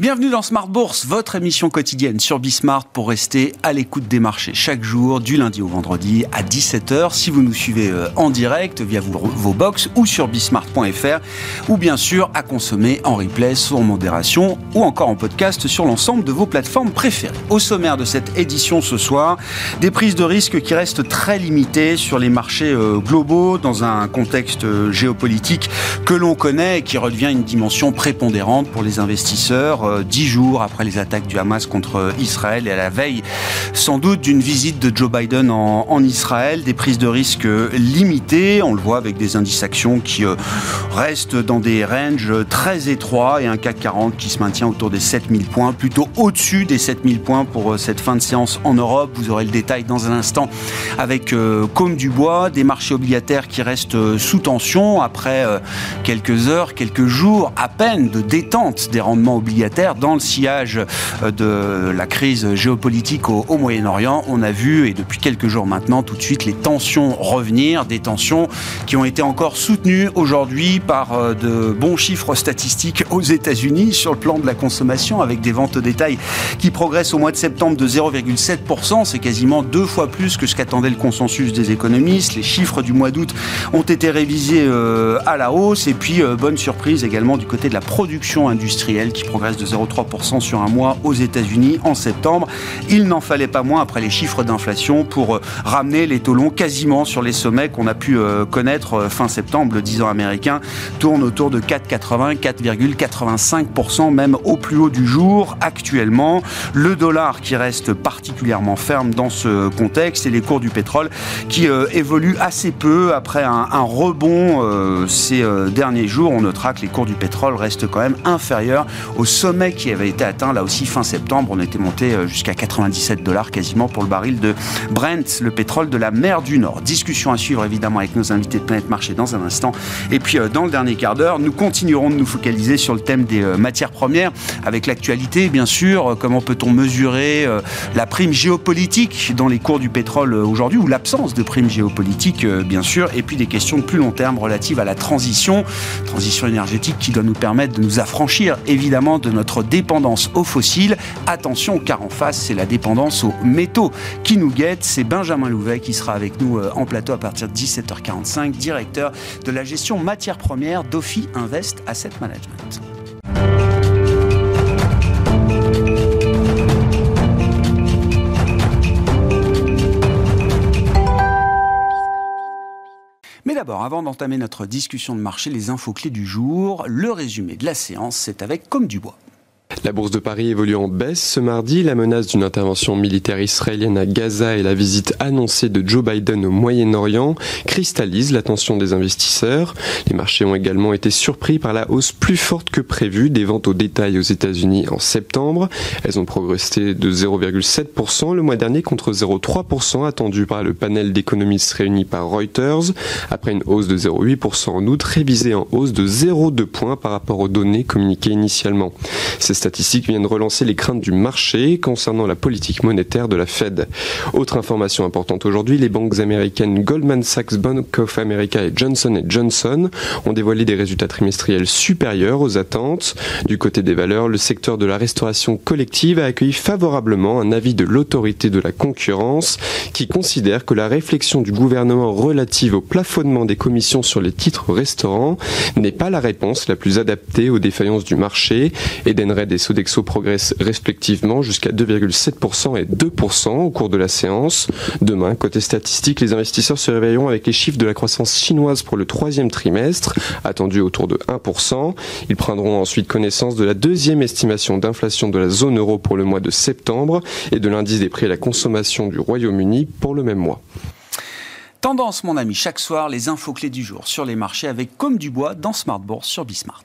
Bienvenue dans Smart Bourse, votre émission quotidienne sur Bismart pour rester à l'écoute des marchés chaque jour, du lundi au vendredi à 17h. Si vous nous suivez euh, en direct via vos, box ou sur bismart.fr ou bien sûr à consommer en replay, sur modération ou encore en podcast sur l'ensemble de vos plateformes préférées. Au sommaire de cette édition ce soir, des prises de risques qui restent très limitées sur les marchés euh, globaux dans un contexte euh, géopolitique que l'on connaît et qui redevient une dimension prépondérante pour les investisseurs euh, dix jours après les attaques du Hamas contre Israël et à la veille sans doute d'une visite de Joe Biden en, Israël, des prises de risques limitées, on le voit avec des indices actions qui euh, restent dans des ranges très étroits et un CAC 40 qui se maintient autour des 7000 points, plutôt au-dessus des 7000 points pour euh, cette fin de séance en Europe. Vous aurez le détail dans un instant avec Côme Dubois, des marchés obligataires qui restent sous tension après quelques heures, quelques jours à peine de détente des rendements obligataires dans le sillage euh, de la crise géopolitique au, Moyen-Orient. On a vu, et depuis quelques jours maintenant, tout de suite les tensions revenir, des tensions qui ont été encore soutenues aujourd'hui par euh, de bons chiffres statistiques aux États-Unis sur le plan de la consommation, avec des ventes au détail qui progressent au mois de septembre de 0,7%. C'est quasiment deux fois plus que ce qu'attendait le consensus des économistes. Les chiffres du mois d'août ont été révisés euh, à la hausse. Et puis, bonne surprise également du côté de la production industrielle qui progresse de 0,3% sur un mois aux États-Unis en septembre. Il n'en fallait pas moins après les chiffres d'inflation pour euh, ramener les taux longs quasiment sur les sommets qu'on a pu euh, connaître euh, fin septembre. Le 10 ans américain tourne autour de 4,80, 4,85% même au plus haut du jour actuellement. Le dollar qui reste particulièrement ferme dans ce contexte et les cours du pétrole qui évoluent assez peu après un, un rebond ces derniers jours. On notera que les cours du pétrole restent quand même inférieurs au sommet qui avait été atteint là aussi fin septembre. On était monté euh, jusqu'à 97 dollars quasiment pour le baril de Brent, le pétrole de la mer du Nord. Discussion à suivre évidemment avec nos invités de Planète Marché dans un instant. Et puis euh, dans le dernier quart d'heure, nous continuerons de nous focaliser sur le thème des euh, matières premières avec l'actualité bien sûr. Comment peut-on mesurer la prime géopolitique dans les cours du pétrole aujourd'hui ou l'absence de prime géopolitique bien sûr. Et puis des questions de plus long terme relatives à la transition, transition énergétique qui doit nous permettre de nous affranchir évidemment de notre dépendance aux fossiles. Attention, car en face, c'est la dépendance aux métaux qui nous guette. C'est Benjamin Louvet qui sera avec nous euh, en plateau à partir de 17h45, directeur de la gestion matières premières d'Ophi Invest Asset Management. Mais d'abord, avant d'entamer notre discussion de marché, les infos clés du jour, le résumé de la séance, c'est avec Comme du Bois. La bourse de Paris évolue en baisse ce mardi. La menace d'une intervention militaire israélienne à Gaza et la visite annoncée de Joe Biden au Moyen-Orient cristallisent l'attention des investisseurs. Les marchés ont également été surpris par la hausse plus forte que prévue des ventes au détail aux États-Unis en septembre. Elles ont progressé de 0,7% le mois dernier contre 0,3% attendu par le panel d'économistes réunis par Reuters, après une hausse de 0,8% en août, révisée en hausse de 0,2 points par rapport aux données communiquées initialement statistiques viennent relancer les craintes du marché concernant la politique monétaire de la Fed. Autre information importante aujourd'hui, les banques américaines Goldman Sachs, Bank of America et Johnson Johnson ont dévoilé des résultats trimestriels supérieurs aux attentes. Du côté des valeurs, le secteur de la restauration collective a accueilli favorablement un avis de l'autorité de la concurrence qui considère que la réflexion du gouvernement relative au plafonnement des commissions sur les titres restaurants n'est pas la réponse la plus adaptée aux défaillances du marché. Edenred et Sodexo progressent respectivement jusqu'à 2,7% et 2% au cours de la séance. Demain, côté statistique, les investisseurs se réveilleront avec les chiffres de la croissance chinoise pour le troisième trimestre, attendu autour de 1%. Ils prendront ensuite connaissance de la deuxième estimation d'inflation de la zone euro pour le mois de septembre et de l'indice des prix à la consommation du Royaume-Uni pour le même mois. Tendance, mon ami, chaque soir, les infos clés du jour sur les marchés avec Comme du Bois dans Smart Bourse sur Bismart.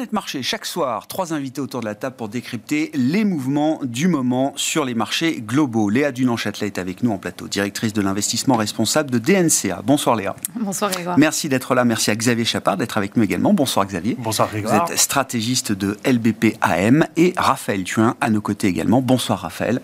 Planète Marché, chaque soir, trois invités autour de la table pour décrypter les mouvements du moment sur les marchés globaux. Léa Dunan-Châtelet est avec nous en plateau, directrice de l'investissement responsable de DNCA. Bonsoir Léa. Bonsoir Grégoire. Merci d'être là. Merci à Xavier Chapard d'être avec nous également. Bonsoir Xavier. Bonsoir Grégoire. Vous êtes stratégiste de LBP AM et Raphaël Thuin à nos côtés également. Bonsoir Raphaël.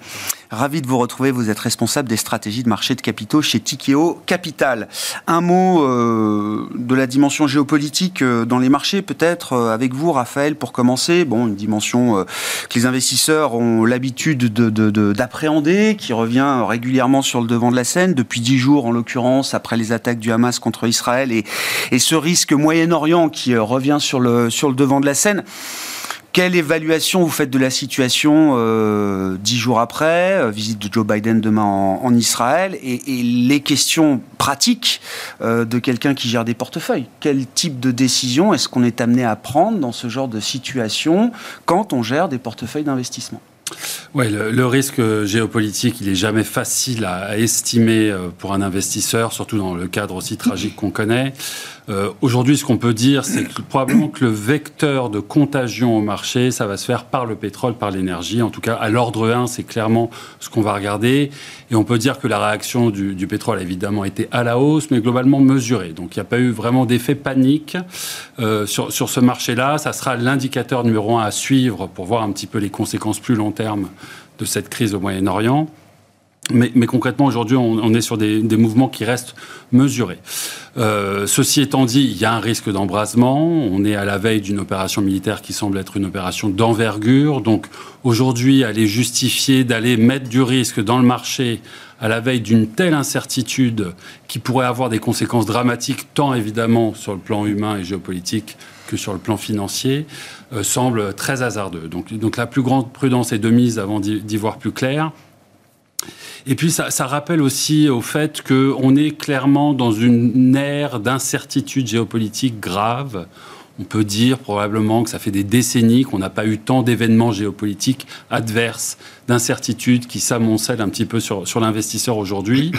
Ravi de vous retrouver. Vous êtes responsable des stratégies de marché de capitaux chez Tikeo Capital. Un mot euh, de la dimension géopolitique euh, dans les marchés, peut-être euh, avec vous, Raphaël, pour commencer. Bon, une dimension que les investisseurs ont l'habitude d'appréhender, de, qui revient régulièrement sur le devant de la scène, depuis dix jours en l'occurrence, après les attaques du Hamas contre Israël, et, ce risque Moyen-Orient qui revient sur le, sur le devant de la scène. Quelle évaluation vous faites de la situation euh, dix jours après, euh, visite de Joe Biden demain en, Israël, et, les questions pratiques euh, de quelqu'un qui gère des portefeuilles? Quel type de décision est-ce qu'on est amené à prendre dans ce genre de situation quand on gère des portefeuilles d'investissement? Oui, le, risque géopolitique, il est jamais facile à, estimer pour un investisseur, surtout dans le cadre aussi tragique qu'on connaît. Euh, aujourd'hui, ce qu'on peut dire, c'est que probablement que le vecteur de contagion au marché, ça va se faire par le pétrole, par l'énergie. En tout cas, à l'ordre 1, c'est clairement ce qu'on va regarder. Et on peut dire que la réaction du, pétrole a évidemment été à la hausse, mais globalement mesurée. Donc il n'y a pas eu vraiment d'effet panique euh, sur, sur ce marché-là. Ça sera l'indicateur numéro un à suivre pour voir un petit peu les conséquences plus long terme de cette crise au Moyen-Orient. Mais, concrètement, aujourd'hui, on, est sur des, mouvements qui restent mesurés. Euh, ceci étant dit, il y a un risque d'embrasement. On est à la veille d'une opération militaire qui semble être une opération d'envergure. Donc aujourd'hui, aller justifier d'aller mettre du risque dans le marché à la veille d'une telle incertitude qui pourrait avoir des conséquences dramatiques, tant évidemment sur le plan humain et géopolitique que sur le plan financier, euh, semble très hasardeux. Donc, donc la plus grande prudence est de mise avant d'y voir plus clair. Et puis ça, rappelle aussi au fait qu'on est clairement dans une ère d'incertitude géopolitique grave. On peut dire probablement que ça fait des décennies qu'on n'a pas eu tant d'événements géopolitiques adverses, d'incertitudes qui s'amoncellent un petit peu sur, sur l'investisseur aujourd'hui.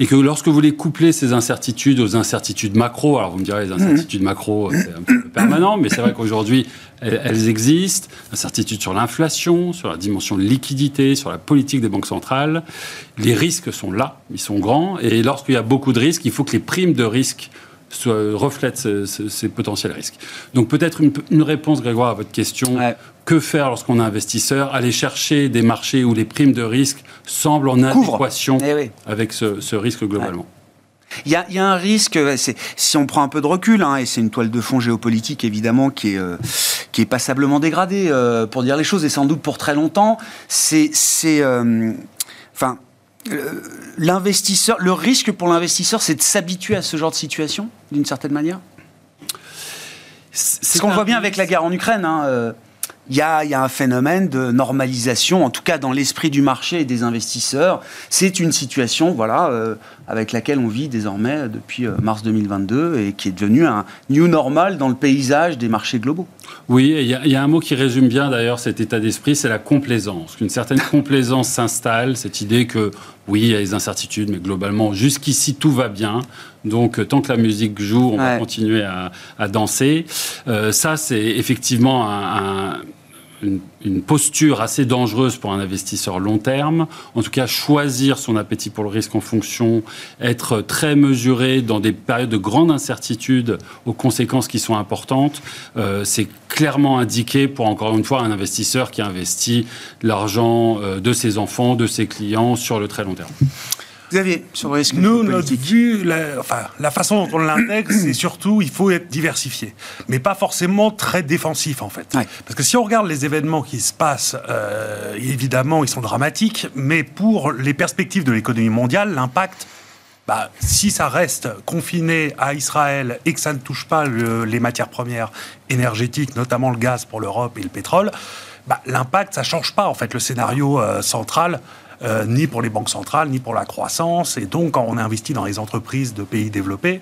Et que lorsque vous voulez coupler ces incertitudes aux incertitudes macro, alors vous me direz les incertitudes macro, c'est un peu permanent, mais c'est vrai qu'aujourd'hui, elles, existent. Incertitudes sur l'inflation, sur la dimension de liquidité, sur la politique des banques centrales. Les risques sont là, ils sont grands. Et lorsqu'il y a beaucoup de risques, il faut que les primes de risque reflètent ces, potentiels risques. Donc peut-être une, réponse, Grégoire, à votre question. Que faire lorsqu'on est investisseur? Aller chercher des marchés où les primes de risque semblent en adéquation eh avec ce, risque globalement. Il y, a, un risque, si on prend un peu de recul, hein, et c'est une toile de fond géopolitique évidemment qui est, euh, qui est passablement dégradée, euh, pour dire les choses, et sans doute pour très longtemps, c'est... Euh, enfin, l'investisseur, le risque pour l'investisseur, c'est de s'habituer à ce genre de situation, d'une certaine manière? C'est ce qu'on voit bien avec la guerre en Ukraine. Hein, il y, a, un phénomène de normalisation, en tout cas dans l'esprit du marché et des investisseurs. C'est une situation, voilà, euh, avec laquelle on vit désormais depuis euh, mars 2022 et qui est devenue un new normal dans le paysage des marchés globaux. Oui, il y, a un mot qui résume bien d'ailleurs cet état d'esprit, c'est la complaisance. Une certaine complaisance s'installe, cette idée que oui, il y a des incertitudes, mais globalement, jusqu'ici, tout va bien. Donc, euh, tant que la musique joue, on va continuer à, danser. ça, c'est effectivement un une, posture assez dangereuse pour un investisseur long terme. En tout cas, choisir son appétit pour le risque en fonction, être très mesuré dans des périodes de grande incertitude aux conséquences qui sont importantes, euh, c'est clairement indiqué pour encore une fois un investisseur qui investit l'argent euh, de ses enfants, de ses clients sur le très long terme. Xavier, sur le risque Nous, notre vue, la, enfin, la façon dont on l'intègre, c'est surtout, il faut être diversifié. Mais pas forcément très défensif, en fait. Parce que si on regarde les événements qui se passent, euh, évidemment, ils sont dramatiques, mais pour les perspectives de l'économie mondiale, l'impact bah, si ça reste confiné à Israël et que ça ne touche pas les matières premières énergétiques, notamment le gaz pour l'Europe et le pétrole, bah, l'impact, ça change pas en fait le scénario euh, central euh, ni pour les banques centrales, ni pour la croissance. Et donc, quand on investit dans les entreprises de pays développés,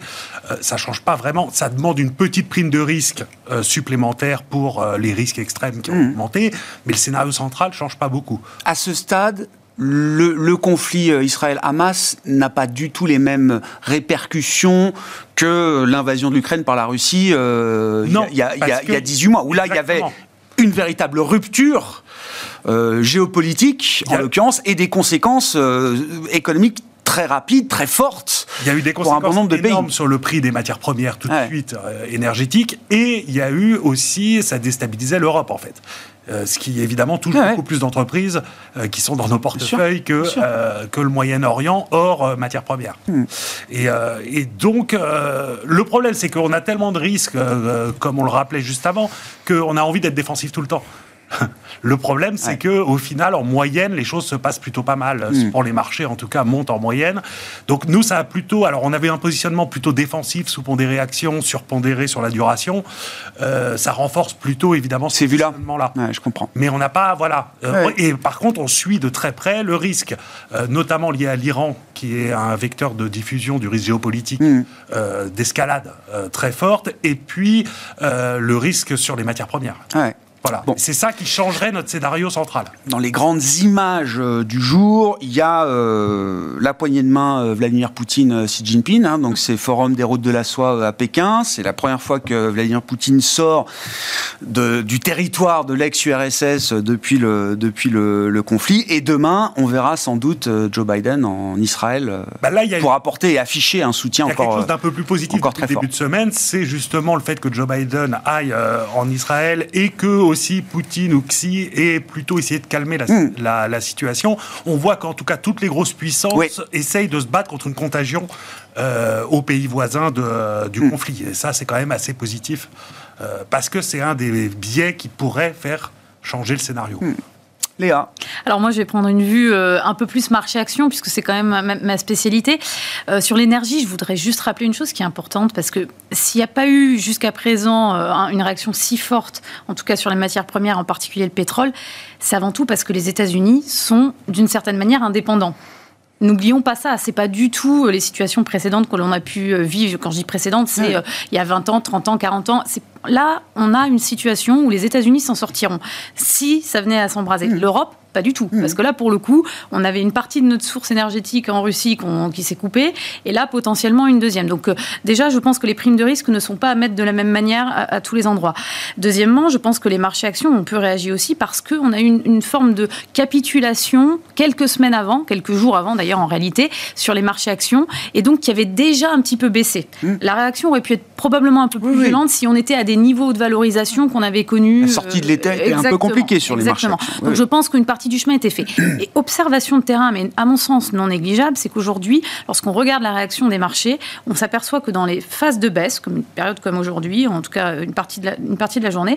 euh, ça change pas vraiment. Ça demande une petite prime de risque euh, supplémentaire pour les risques extrêmes qui ont mmh. augmenté, mais le scénario central change pas beaucoup. À ce stade, le, conflit Israël-Hamas n'a pas du tout les mêmes répercussions que l'invasion de l'Ukraine par la Russie il y, a 18 mois, où là, il y avait une véritable rupture euh, géopolitique, en l'occurrence, et des conséquences euh, économiques très rapide, très forte. Il y a eu des conséquences de énormes sur le prix des matières premières tout de suite euh, énergétiques, et il y a eu aussi, ça déstabilisait l'Europe en fait. Euh, ce qui évidemment touche beaucoup plus d'entreprises euh, qui sont dans nos portefeuilles que, euh, que le Moyen-Orient hors matières premières. Hmm. Et, et, donc, le problème, c'est qu'on a tellement de risques, comme on le rappelait juste avant, qu'on a envie d'être défensif tout le temps. Le problème, c'est que au final, en moyenne, les choses se passent plutôt pas mal. Hmm. Pour les marchés, en tout cas, montent en moyenne. Donc nous, ça a plutôt. Alors, on avait un positionnement plutôt défensif, sous-pondéré action, surpondéré sur la duration. Euh, ça renforce plutôt, évidemment, ces vues-là. je comprends. Mais on n'a pas, voilà. Euh, et par contre, on suit de très près le risque, euh, notamment lié à l'Iran, qui est un vecteur de diffusion du risque géopolitique hmm. d'escalade très forte, et puis le risque sur les matières premières. Voilà. Bon. C'est ça qui changerait notre scénario central. Dans les grandes images euh, du jour, il y a euh, la poignée de main euh, Vladimir Poutine Xi Jinping. Hein, donc c'est forum des routes de la soie à Pékin. C'est la première fois que Vladimir Poutine sort de, du territoire de l'ex-URSS depuis le depuis le, conflit. Et demain, on verra sans doute Joe Biden en Israël bah là, y a pour apporter et afficher un soutien encore. quelque chose d'un peu plus positif encore très début de semaine, c'est justement le fait que Joe Biden aille en Israël et que aussi Poutine ou Xi ait plutôt essayé de calmer hmm. la, situation. On voit qu'en tout cas, toutes les grosses puissances essayent de se battre contre une contagion euh, aux pays voisins de, du hmm. conflit. Et ça, c'est quand même assez positif, euh, parce que c'est un des biais qui pourrait faire changer le scénario. Hmm. Alors moi, je vais prendre une vue euh, un peu plus marché-action, puisque c'est quand même ma, spécialité. Euh, sur l'énergie, je voudrais juste rappeler une chose qui est importante, parce que s'il n'y a pas eu jusqu'à présent euh, une réaction si forte, en tout cas sur les matières premières, en particulier le pétrole, c'est avant tout parce que les États-Unis sont d'une certaine manière indépendants. N'oublions pas ça, c'est pas du tout les situations précédentes que l'on a pu vivre. Quand je dis précédentes, c'est il y a 20 ans, 30 ans, 40 ans. C'est là, on a une situation où les États-Unis s'en sortiront si ça venait à s'embraser. Mmh. L'Europe, pas du tout. Mmh. Parce que là, pour le coup, on avait une partie de notre source énergétique en Russie qui s'est coupée, et là, potentiellement une deuxième. Donc, euh, déjà, je pense que les primes de risque ne sont pas à mettre de la même manière à, tous les endroits. Deuxièmement, je pense que les marchés actions ont pu réagir aussi parce qu'on a eu une, forme de capitulation quelques semaines avant, quelques jours avant d'ailleurs en réalité, sur les marchés actions, et donc qui avait déjà un petit peu baissé. Mmh. La réaction aurait pu être probablement un peu plus violente si on était à des niveaux de valorisation qu'on avait connus. La sortie de l'été était un peu compliquée sur les marchés. Donc, je pense qu'une partie du chemin était fait. Et observation de terrain, mais à mon sens non négligeable, c'est qu'aujourd'hui, lorsqu'on regarde la réaction des marchés, on s'aperçoit que dans les phases de baisse, comme une période comme aujourd'hui, en tout cas une partie, de la, une partie de la journée,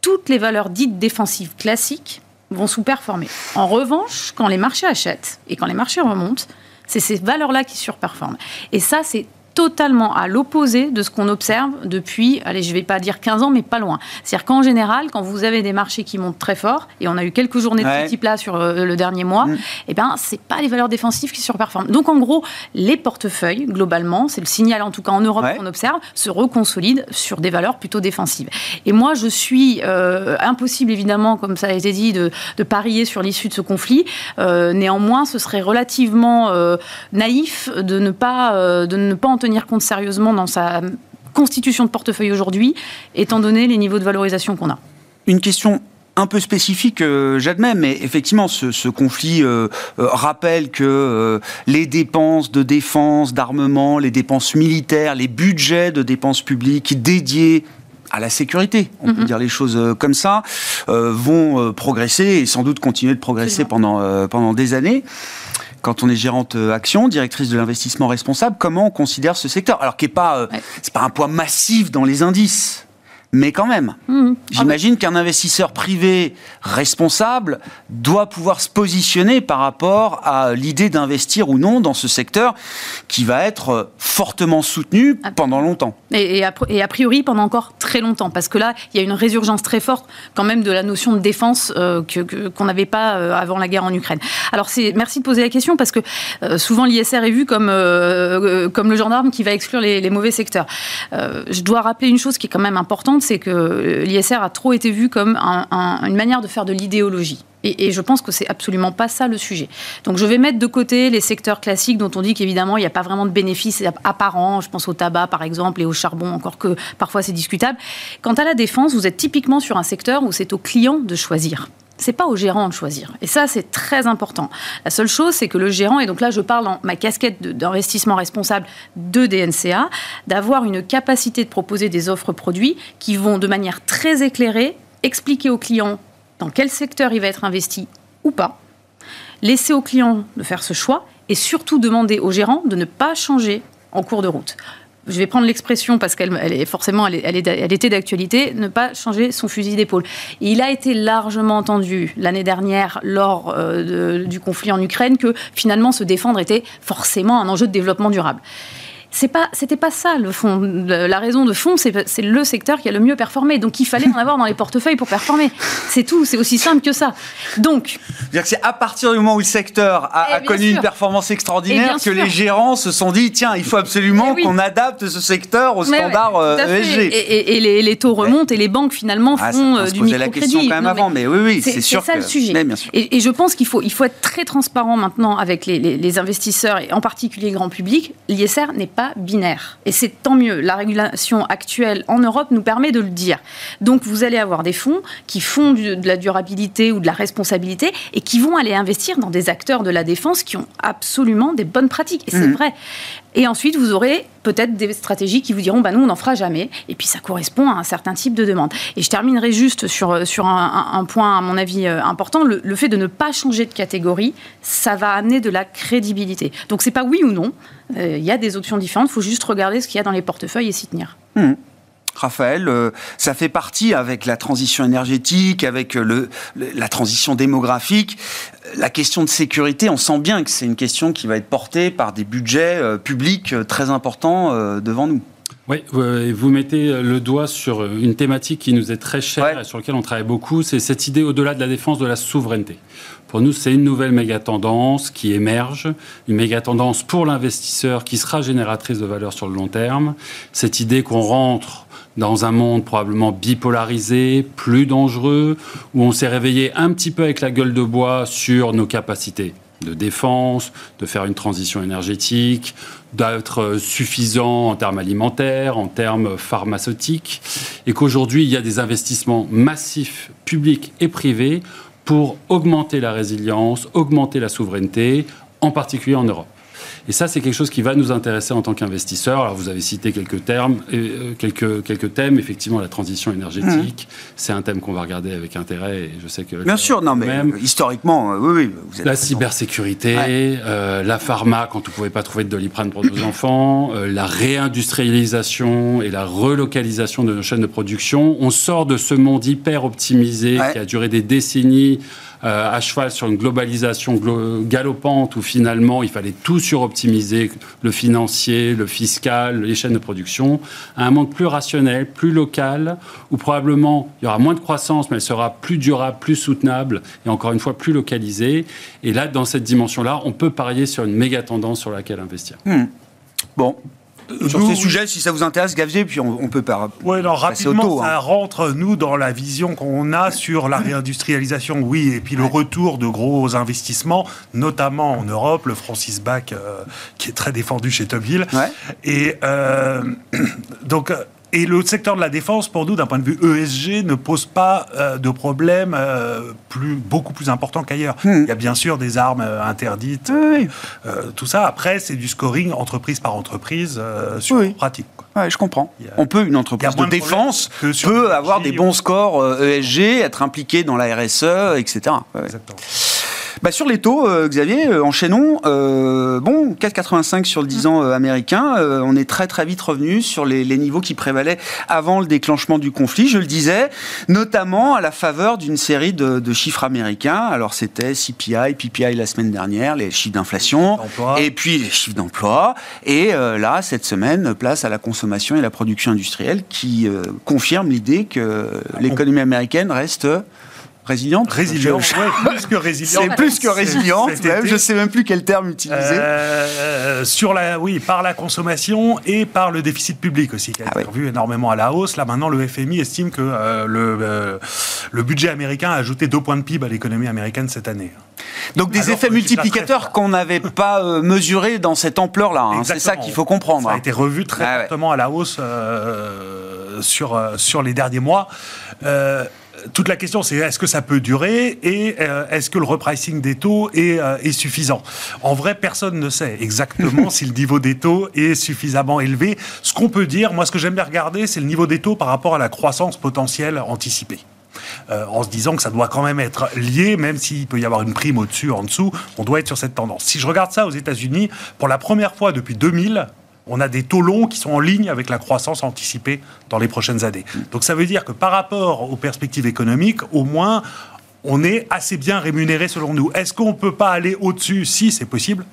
toutes les valeurs dites défensives classiques vont sous-performer. En revanche, quand les marchés achètent et quand les marchés remontent, c'est ces valeurs-là qui surperforment. Et ça, c'est totalement à l'opposé de ce qu'on observe depuis, allez, je ne vais pas dire 15 ans, mais pas loin. C'est-à-dire qu'en général, quand vous avez des marchés qui montent très fort, et on a eu quelques journées de ce type-là sur euh, le dernier mois, mm. eh ben, c'est pas les valeurs défensives qui surperforment. Donc, en gros, les portefeuilles, globalement, c'est le signal, en tout cas en Europe qu'on observe, se reconsolident sur des valeurs plutôt défensives. Et moi, je suis euh, impossible, évidemment, comme ça a été dit, de, parier sur l'issue de ce conflit. Euh, néanmoins, ce serait relativement naïf de ne pas, de ne pas en tenir compte sérieusement dans sa constitution de portefeuille aujourd'hui, étant donné les niveaux de valorisation qu'on a. Une question un peu spécifique, euh, j'admets, mais effectivement, ce, conflit euh, euh, rappelle que les dépenses de défense, d'armement, les dépenses militaires, les budgets de dépenses publiques dédiés à la sécurité, on peut mhm. dire les choses comme ça, vont progresser et sans doute continuer de progresser pendant, pendant des années quand on est gérante euh, action, directrice de l'investissement responsable, comment on considère ce secteur? Alors qui n'est pas, euh, c'est pas un poids massif dans les indices, mais quand même. Mmh. J'imagine qu'un investisseur privé responsable doit pouvoir se positionner par rapport à l'idée d'investir ou non dans ce secteur qui va être fortement soutenu pendant longtemps. Et, a, priori pendant encore très longtemps, parce que là, il y a une résurgence très forte quand même de la notion de défense euh, qu'on n'avait pas euh, avant la guerre en Ukraine. Alors merci de poser la question, parce que euh, souvent l'ISR est vu comme, comme le gendarme qui va exclure les mauvais secteurs. je dois rappeler une chose qui est quand même importante, c'est que l'ISR a trop été vu comme une manière de faire de l'idéologie. Et, je pense que c'est absolument pas ça le sujet. Donc je vais mettre de côté les secteurs classiques dont on dit qu'évidemment il n'y a pas vraiment de bénéfices apparents. Je pense au tabac par exemple et au charbon, encore que parfois c'est discutable. Quant à la défense, vous êtes typiquement sur un secteur où c'est au client de choisir. C'est pas au gérant de choisir. Et ça, c'est très important. La seule chose, c'est que le gérant, et donc là, je parle en ma casquette d'investissement responsable de DNCA, d'avoir une capacité de proposer des offres produits qui vont de manière très éclairée expliquer au client dans quel secteur il va être investi ou pas, laisser au client de faire ce choix et surtout demander au gérant de ne pas changer en cours de route je vais prendre l'expression parce qu'elle est forcément, elle, était d'actualité, ne pas changer son fusil d'épaule. Il a été largement entendu l'année dernière lors euh, du conflit en Ukraine que finalement se défendre était forcément un enjeu de développement durable c'est pas, c'était pas ça le fond. La raison de fond, c'est le secteur qui a le mieux performé. Donc il fallait en avoir dans les portefeuilles pour performer. C'est tout. C'est aussi simple que ça. Donc. C'est à partir du moment où le secteur a, eh, connu une performance extraordinaire que les gérants se sont dit tiens, il faut absolument eh qu'on adapte ce secteur aux standards ESG. Euh, et, les, taux remontent et les banques finalement ah, font euh, du microcrédit. la question quand même avant, mais oui, oui, c'est sûr. C'est ça le sujet. Et, je pense qu'il faut, il faut être très transparent maintenant avec les, les investisseurs et en particulier le grand public. L'ISR n'est pas binaire. Et c'est tant mieux. La régulation actuelle en Europe nous permet de le dire. Donc vous allez avoir des fonds qui font de la durabilité ou de la responsabilité et qui vont aller investir dans des acteurs de la défense qui ont absolument des bonnes pratiques. Et c'est mmh. vrai. Et ensuite, vous aurez peut-être des stratégies qui vous diront, bah, nous, on n'en fera jamais. Et puis, ça correspond à un certain type de demande. Et je terminerai juste sur, sur un, point, à mon avis, euh, important. Le, fait de ne pas changer de catégorie, ça va amener de la crédibilité. Donc, c'est pas oui ou non. Euh, il y a des options différentes. Il faut juste regarder ce qu'il y a dans les portefeuilles et s'y tenir. Mmh. Raphaël, euh, ça fait partie avec la transition énergétique, avec le, la transition démographique, la question de sécurité, on sent bien que c'est une question qui va être portée par des budgets euh, publics euh, très importants euh, devant nous. Oui, vous mettez le doigt sur une thématique qui nous est très chère et sur laquelle on travaille beaucoup, c'est cette idée au-delà de la défense de la souveraineté. Pour nous, c'est une nouvelle méga tendance qui émerge, une méga tendance pour l'investisseur qui sera génératrice de valeur sur le long terme. Cette idée qu'on rentre dans un monde probablement bipolarisé, plus dangereux, où on s'est réveillé un petit peu avec la gueule de bois sur nos capacités de défense, de faire une transition énergétique, d'être suffisant en termes alimentaires, en termes pharmaceutiques, et qu'aujourd'hui, il y a des investissements massifs, publics et privés, pour augmenter la résilience, augmenter la souveraineté, en particulier en Europe. Et ça, c'est quelque chose qui va nous intéresser en tant qu'investisseurs. Alors, vous avez cité quelques termes, euh, quelques, quelques thèmes. Effectivement, la transition énergétique, mmh. c'est un thème qu'on va regarder avec intérêt. Et je sais que bien sûr, non, mais même, historiquement, euh, oui, oui. Vous êtes la cybersécurité, euh, la pharma quand vous ne pouvez pas trouver de doliprane pour nos enfants, la réindustrialisation et la relocalisation de nos chaînes de production. On sort de ce monde hyper optimisé qui a duré des décennies euh, à cheval sur une globalisation galopante où finalement il fallait tout suroptimiser, le financier, le fiscal, les chaînes de production, à un monde plus rationnel, plus local, où probablement il y aura moins de croissance, mais elle sera plus durable, plus soutenable et encore une fois plus localisée. Et là, dans cette dimension-là, on peut parier sur une méga tendance sur laquelle investir. Hmm. Bon, sur ces sujets, si ça vous intéresse, Gavier, puis on, peut pas. Oui, non, rapidement, ça hein. rentre, nous, dans la vision qu'on a sur la réindustrialisation, oui, et puis le retour de gros investissements, notamment en Europe, le Francis Bach, euh, qui est très défendu chez Topville. Et euh, donc, et le secteur de la défense, pour nous, d'un point de vue ESG, ne pose pas euh, de problème euh, plus, beaucoup plus important qu'ailleurs. Hmm. Il y a bien sûr des armes euh, interdites, tout ça. Après, c'est du scoring entreprise par entreprise sur oui. pratique. Ouais, je comprends. On peut, une entreprise de, défense peut avoir des bons scores ESG, e être impliquée dans la RSE, etc. Exactement. Bah, sur les taux, euh, Xavier, euh, enchaînons. Euh, bon, 4,85 sur le 10 ans américain. on est très très vite revenu sur les, niveaux qui prévalaient avant le déclenchement du conflit, je le disais, notamment à la faveur d'une série de, chiffres américains. Alors c'était CPI, PPI la semaine dernière, les chiffres d'inflation, et puis les chiffres d'emploi. Et là, cette semaine, place à la consommation et la production industrielle qui confirme l'idée que l'économie américaine reste Résiliente Résiliente, plus que résiliente. C'est plus que résiliente, je ne sais même plus quel terme utiliser. Euh, sur la, oui, par la consommation et par le déficit public aussi, qui a ah été revu énormément à la hausse. Là, maintenant, le FMI estime que euh, le, euh, le budget américain a ajouté deux points de PIB à l'économie américaine cette année. Donc des effets multiplicateurs qu'on n'avait pas mesurés dans cette ampleur-là. Hein. C'est ça qu'il faut comprendre. Ça a été revu très ah fortement à la hausse sur, sur les derniers mois. Toute la question, c'est est-ce que ça peut durer et euh, est-ce que le repricing des taux est, euh, est, suffisant? En vrai, personne ne sait exactement si le niveau des taux est suffisamment élevé. Ce qu'on peut dire, moi, ce que j'aime bien regarder, c'est le niveau des taux par rapport à la croissance potentielle anticipée. Euh, en se disant que ça doit quand même être lié, même s'il peut y avoir une prime au-dessus, en dessous, on doit être sur cette tendance. Si je regarde ça aux États-Unis, pour la première fois depuis 2000, on a des taux longs qui sont en ligne avec la croissance anticipée dans les prochaines années. Donc ça veut dire que par rapport aux perspectives économiques, au moins, on est assez bien rémunéré selon nous. Est-ce qu'on ne peut pas aller au-dessus? Si, c'est possible.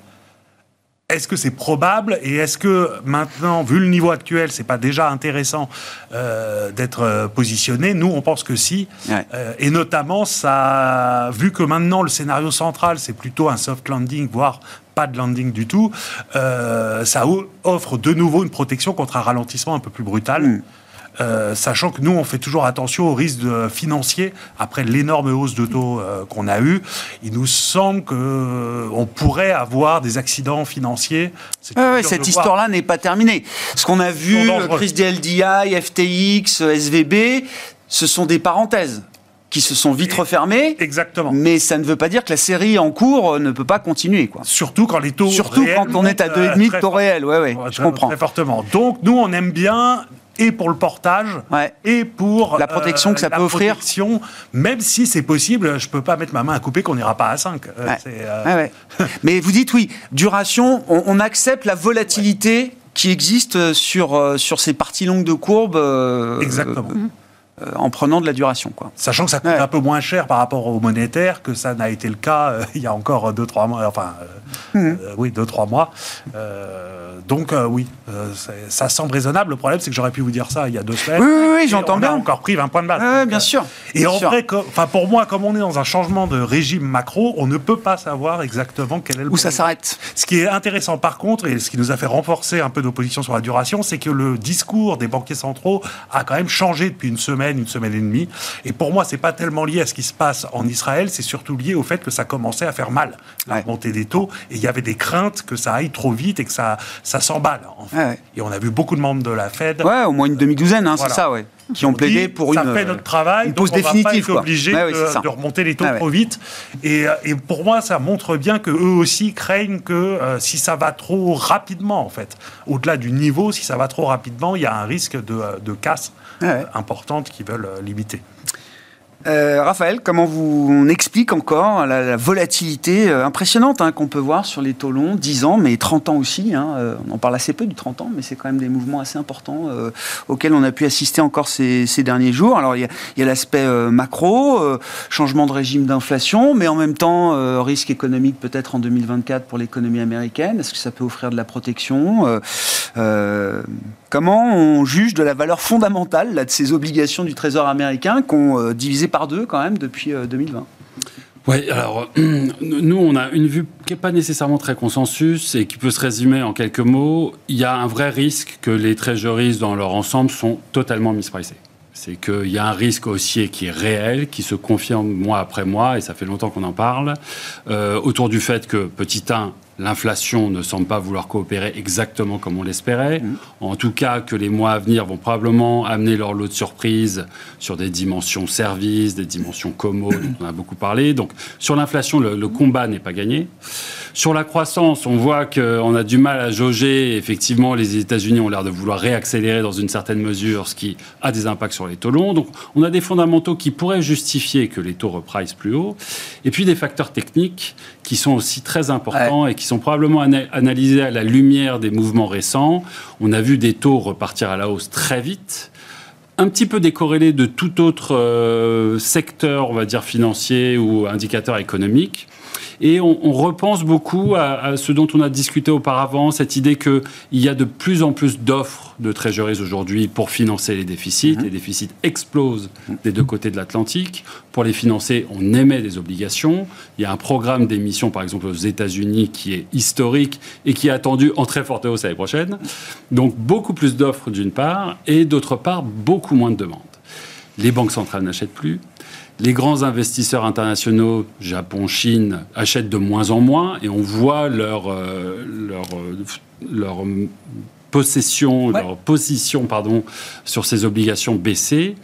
Est-ce que c'est probable et est-ce que maintenant, vu le niveau actuel, c'est pas déjà intéressant euh, d'être euh, positionné? Nous, on pense que si, euh, et notamment ça, vu que maintenant le scénario central c'est plutôt un soft landing, voire pas de landing du tout, ça offre de nouveau une protection contre un ralentissement un peu plus brutal. Hmm. Euh, sachant que nous, on fait toujours attention aux risques financiers après l'énorme hausse de taux euh, qu'on a eu. Il nous semble qu'on euh, pourrait avoir des accidents financiers. cette histoire-là n'est pas terminée. Ce qu'on a vu, crise des LDI, FTX, SVB, ce sont des parenthèses qui se sont vite refermées. Exactement. Mais ça ne veut pas dire que la série en cours ne peut pas continuer. Quoi. Surtout quand les taux Surtout quand on est à 2,5 de taux réel. Ouais, ouais, je comprends. Très fortement. Donc, nous, on aime bien et pour le portage et pour la protection que ça euh, peut offrir. Même si c'est possible, je peux pas mettre ma main à couper qu'on n'ira pas à 5. Euh, euh, Mais vous dites oui, duration, on, accepte la volatilité qui existe sur, sur ces parties longues de courbe. Exactement. En prenant de la duration. Quoi. Sachant que ça coûte un peu moins cher par rapport au monétaire que ça n'a été le cas euh, il y a encore 2-3 mois. Enfin, euh, mmh. oui, 2-3 mois. donc, oui, ça semble raisonnable. Le problème, c'est que j'aurais pu vous dire ça il y a deux semaines. Oui, oui, oui j'entends bien. On a encore pris 20 points de base. Oui, bien sûr. Et en vrai, pour moi, comme on est dans un changement de régime macro, on ne peut pas savoir exactement quel est le. Où ça s'arrête. Ce qui est intéressant, par contre, et ce qui nous a fait renforcer un peu nos positions sur la duration, c'est que le discours des banquiers centraux a quand même changé depuis une semaine une semaine et demie. Et pour moi, c'est pas tellement lié à ce qui se passe en Israël, c'est surtout lié au fait que ça commençait à faire mal, la montée des taux, et il y avait des craintes que ça aille trop vite et que ça, ça s'emballe. Et on a vu beaucoup de membres de la Fed. Ouais, au moins une demi-douzaine, hein, c'est ça, ouais qui ont plaidé pour une. Ça fait notre travail, une pause donc on définitive. Va pas être obligé de, remonter les taux trop vite. Et, et, pour moi, ça montre bien que eux aussi craignent que euh, si ça va trop rapidement, en fait, au-delà du niveau, si ça va trop rapidement, il y a un risque de, de casse importante qu'ils veulent euh, limiter. Euh, Raphaël, comment vous on explique encore la, volatilité euh, impressionnante hein, qu'on peut voir sur les taux longs, 10 ans, mais 30 ans aussi hein, On en parle assez peu du 30 ans, mais c'est quand même des mouvements assez importants auxquels on a pu assister encore ces, derniers jours. Alors, il y a, l'aspect macro, changement de régime d'inflation, mais en même temps, risque économique peut-être en 2024 pour l'économie américaine. Est-ce que ça peut offrir de la protection Comment on juge de la valeur fondamentale de ces obligations du Trésor américain qu'on euh, divisé par deux quand même depuis 2020 euh, oui, alors nous, on a une vue qui n'est pas nécessairement très consensus et qui peut se résumer en quelques mots. Il y a un vrai risque que les treasuries dans leur ensemble sont totalement mispricées. C'est qu'il y a un risque haussier qui est réel, qui se confirme mois après mois, et ça fait longtemps qu'on en parle, euh, autour du fait que, petit 1, L'inflation ne semble pas vouloir coopérer exactement comme on l'espérait. Mmh. En tout cas, que les mois à venir vont probablement amener leur lot de surprises sur des dimensions services, des dimensions commo, dont on a beaucoup parlé. Donc, sur l'inflation, le, combat n'est pas gagné. Sur la croissance, on voit qu'on a du mal à jauger. Effectivement, les États-Unis ont l'air de vouloir réaccélérer dans une certaine mesure, ce qui a des impacts sur les taux longs. Donc, on a des fondamentaux qui pourraient justifier que les taux repricent plus haut. Et puis, des facteurs techniques qui sont aussi très importants et qui sont probablement analysés à la lumière des mouvements récents. On a vu des taux repartir à la hausse très vite un petit peu décorrélés de tout autre euh, secteur, on va dire financier ou indicateur économique. Et on, repense beaucoup à, ce dont on a discuté auparavant, cette idée qu'il y a de plus en plus d'offres de treasuries aujourd'hui pour financer les déficits. Mhm. Les déficits explosent des deux côtés de l'Atlantique. Pour les financer, on émet des obligations. Il y a un programme d'émission, par exemple, aux États-Unis qui est historique et qui est attendu en très forte hausse l'année prochaine. Donc beaucoup plus d'offres d'une part et d'autre part beaucoup moins de demandes. Les banques centrales n'achètent plus, les grands investisseurs internationaux, Japon, Chine, achètent de moins en moins et on voit leur, euh, leur, euh, leur possession, leur position pardon, sur ces obligations baisser.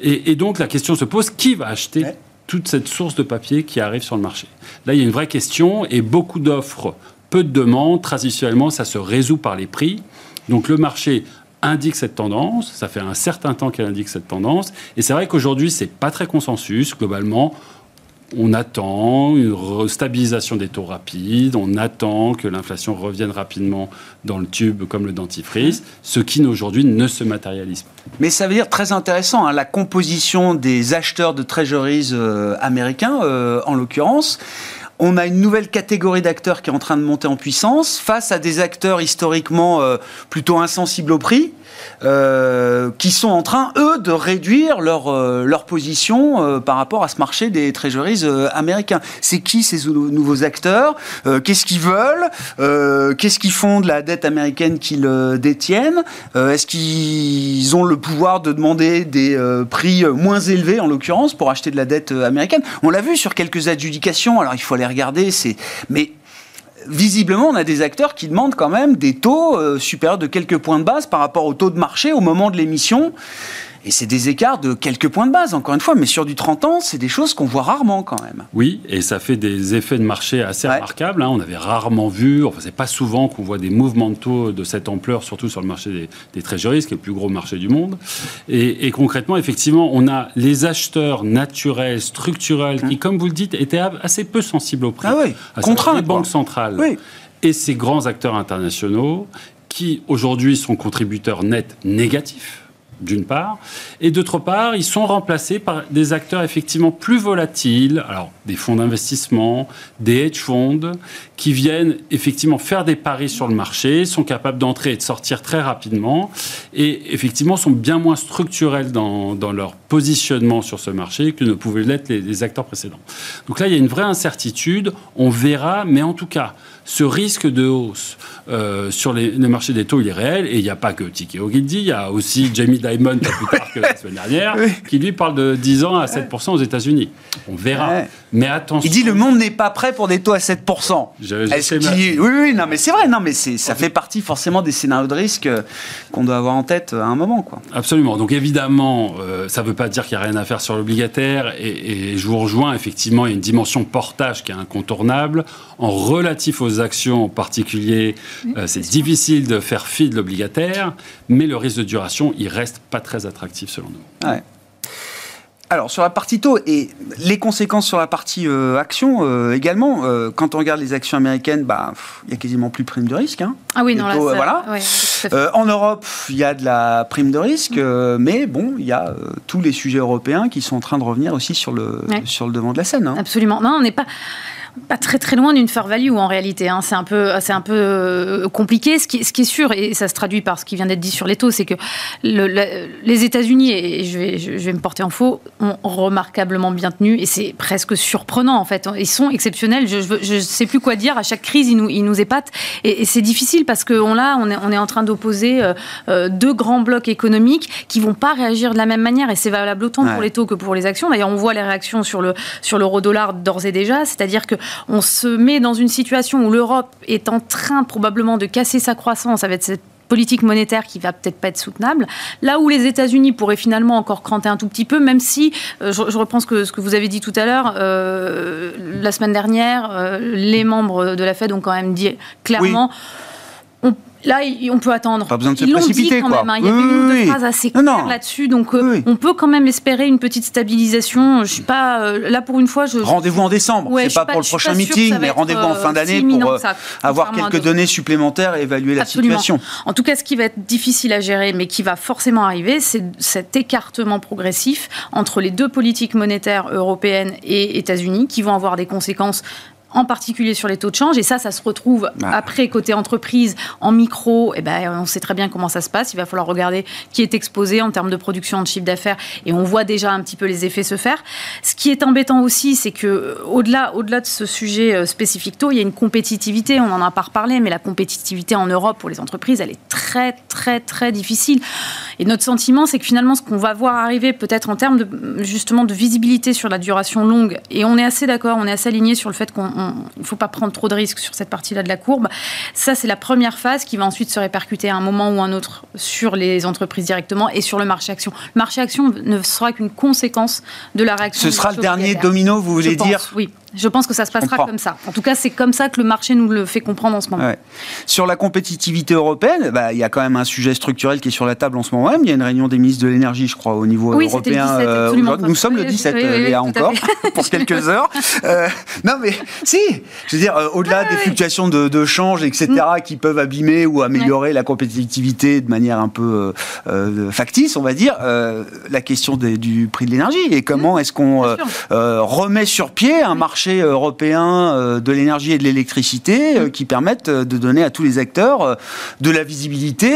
Et, donc la question se pose, qui va acheter toute cette source de papier qui arrive sur le marché? Là, il y a une vraie question et beaucoup d'offres, peu de demandes. Traditionnellement, ça se résout par les prix. Donc le marché indique cette tendance. Ça fait un certain temps qu'elle indique cette tendance. Et c'est vrai qu'aujourd'hui, c'est pas très consensus. Globalement, on attend une stabilisation des taux rapides, on attend que l'inflation revienne rapidement dans le tube comme le dentifrice, ce qui aujourd'hui ne se matérialise pas. Mais ça veut dire très intéressant, hein, la composition des acheteurs de treasuries euh, américains, euh, en l'occurrence. On a une nouvelle catégorie d'acteurs qui est en train de monter en puissance face à des acteurs historiquement euh, plutôt insensibles au prix. Euh, qui sont en train, eux, de réduire leur, euh, leur position euh, par rapport à ce marché des treasuries américains. C'est qui ces nouveaux acteurs Qu'est-ce qu'ils veulent Qu'est-ce qu'ils font de la dette américaine qu'ils détiennent Est-ce qu'ils ont le pouvoir de demander des prix moins élevés, en l'occurrence, pour acheter de la dette américaine? On l'a vu sur quelques adjudications, alors il faut les regarder, mais visiblement, on a des acteurs qui demandent quand même des taux euh, supérieurs de quelques points de base par rapport au taux de marché au moment de l'émission. Et c'est des écarts de quelques points de base, encore une fois, mais sur du 30 ans, c'est des choses qu'on voit rarement quand même. Oui, et ça fait des effets de marché assez remarquables. Hein. On avait rarement vu, enfin, c'est pas souvent qu'on voit des mouvements de taux de cette ampleur, surtout sur le marché des, des treasuries, qui est le plus gros marché du monde. Et, concrètement, effectivement, on a les acheteurs naturels, structurels, qui, hum. comme vous le dites, étaient assez peu sensibles au prix. Ah oui, contraints. Les banques centrales. Et ces grands acteurs internationaux qui aujourd'hui sont contributeurs nets négatifs d'une part, et d'autre part, ils sont remplacés par des acteurs effectivement plus volatiles, alors des fonds d'investissement, des hedge funds, qui viennent effectivement faire des paris sur le marché, sont capables d'entrer et de sortir très rapidement, et effectivement sont bien moins structurels dans, leur positionnement sur ce marché que ne pouvaient l'être les, les acteurs précédents. Donc là, il y a une vraie incertitude, on verra, mais en tout cas, ce risque de hausse euh, sur les, marchés des taux, il est réel. Et il n'y a pas que Tiki Ogilvy, il y a aussi Jamie Dimon, pas plus tard que la semaine dernière, qui lui parle de 10 ans à 7% aux États-Unis. On verra. Mais attention. Il dit le monde n'est pas prêt pour des taux à 7%. oui, oui, non, mais c'est vrai. Non, mais ça fait partie forcément des scénarios de risque euh, qu'on doit avoir en tête à un moment. Quoi. Absolument. Donc évidemment, euh, ça ne veut pas dire qu'il n'y a rien à faire sur l'obligataire. Et, et je vous rejoins, effectivement, il y a une dimension portage qui est incontournable. En relatif aux actions en particulier, euh, c'est difficile de faire fi de l'obligataire, mais le risque de duration, il reste pas très attractif selon nous. Alors sur la partie taux et les conséquences sur la partie euh, action euh, également, quand on regarde les actions américaines, bah il y a quasiment plus de prime de risque. Hein. Ah oui, non, là, voilà. en Europe, il y a de la prime de risque, mais bon, il y a tous les sujets européens qui sont en train de revenir aussi sur le sur le devant de la scène. Hein. Absolument. Non, on n'est pas pas très très loin d'une fair value en réalité. Hein. C'est un peu, c'est un peu euh, compliqué. Ce qui, ce qui, est sûr, et ça se traduit par ce qui vient d'être dit sur les taux, c'est que les États-Unis, et je vais, je vais me porter en faux, ont remarquablement bien tenu, et c'est presque surprenant en fait. Ils sont exceptionnels. Je ne sais plus quoi dire. À chaque crise, ils nous, ils nous épatent, et, c'est difficile parce qu'on là, on est, on est en train d'opposer euh, euh, deux grands blocs économiques qui vont pas réagir de la même manière, et c'est valable autant pour les taux que pour les actions. D'ailleurs, on voit les réactions sur le sur l'euro-dollar d'ores et déjà, c'est-à-dire que on se met dans une situation où l'Europe est en train probablement de casser sa croissance avec cette politique monétaire qui va peut-être pas être soutenable. Là où les États-Unis pourraient finalement encore cranter un tout petit peu, même si, euh, je, reprends ce que, ce que vous avez dit tout à l'heure, euh, la semaine dernière, euh, les membres de la Fed ont quand même dit clairement... Là, on peut attendre. Pas besoin de se précipiter, quand Même, hein. Il y a une phrase assez claire là-dessus, donc euh, on peut quand même espérer une petite stabilisation. Je suis pas euh, là pour une fois. Je... Rendez-vous en décembre. c'est pas, pour le prochain meeting, mais rendez-vous en fin euh, d'année pour avoir quelques données supplémentaires et évaluer la situation. En tout cas, ce qui va être difficile à gérer, mais qui va forcément arriver, c'est cet écartement progressif entre les deux politiques monétaires européennes et États-Unis, qui vont avoir des conséquences en particulier sur les taux de change. Et ça, ça se retrouve après côté entreprise, en micro. Et eh ben, on sait très bien comment ça se passe. Il va falloir regarder qui est exposé en termes de production de chiffre d'affaires. Et on voit déjà un petit peu les effets se faire. Ce qui est embêtant aussi, c'est que euh, au-delà, au-delà de ce sujet euh, spécifique taux, il y a une compétitivité. On en a pas reparlé, mais la compétitivité en Europe pour les entreprises, elle est très, très, très difficile. Et notre sentiment, c'est que finalement, ce qu'on va voir arriver, peut-être en termes de, justement de visibilité sur la duration longue, et on est assez d'accord, on est assez aligné sur le fait qu'on ne faut pas prendre trop de risques sur cette partie-là de la courbe. Ça, c'est la première phase qui va ensuite se répercuter à un moment ou un autre sur les entreprises directement et sur le marché action. Le marché action ne sera qu'une conséquence de la réaction. Ce sera le dernier domino, vous voulez dire? Oui. Je pense que ça se passera comme ça. En tout cas, c'est comme ça que le marché nous le fait comprendre en ce moment. Sur la compétitivité européenne, bah, il y a quand même un sujet structurel qui est sur la table en ce moment même. Il y a une réunion des ministres de l'énergie, je crois, au niveau oui, européen. Le 17, nous sommes le 17, Léa, encore, pour quelques heures. Euh, non, mais si, je veux dire, euh, au-delà des fluctuations de, de, change, etc., mm. qui peuvent abîmer ou améliorer la compétitivité de manière un peu euh, factice, on va dire, la question du prix de l'énergie et comment mm. est-ce qu'on remet sur pied un marché européen euh, de l'énergie et de l'électricité euh, qui permettent euh, de donner à tous les acteurs de la visibilité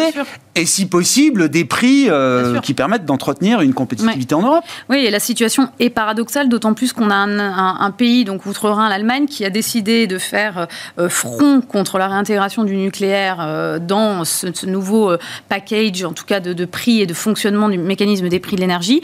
et si possible des prix qui permettent d'entretenir une compétitivité en Europe. Oui, et la situation est paradoxale, d'autant plus qu'on a un, pays, donc outre-Rhin, l'Allemagne, qui a décidé de faire front contre la réintégration du nucléaire dans ce, nouveau package, en tout cas de, de, prix et de fonctionnement du mécanisme des prix de l'énergie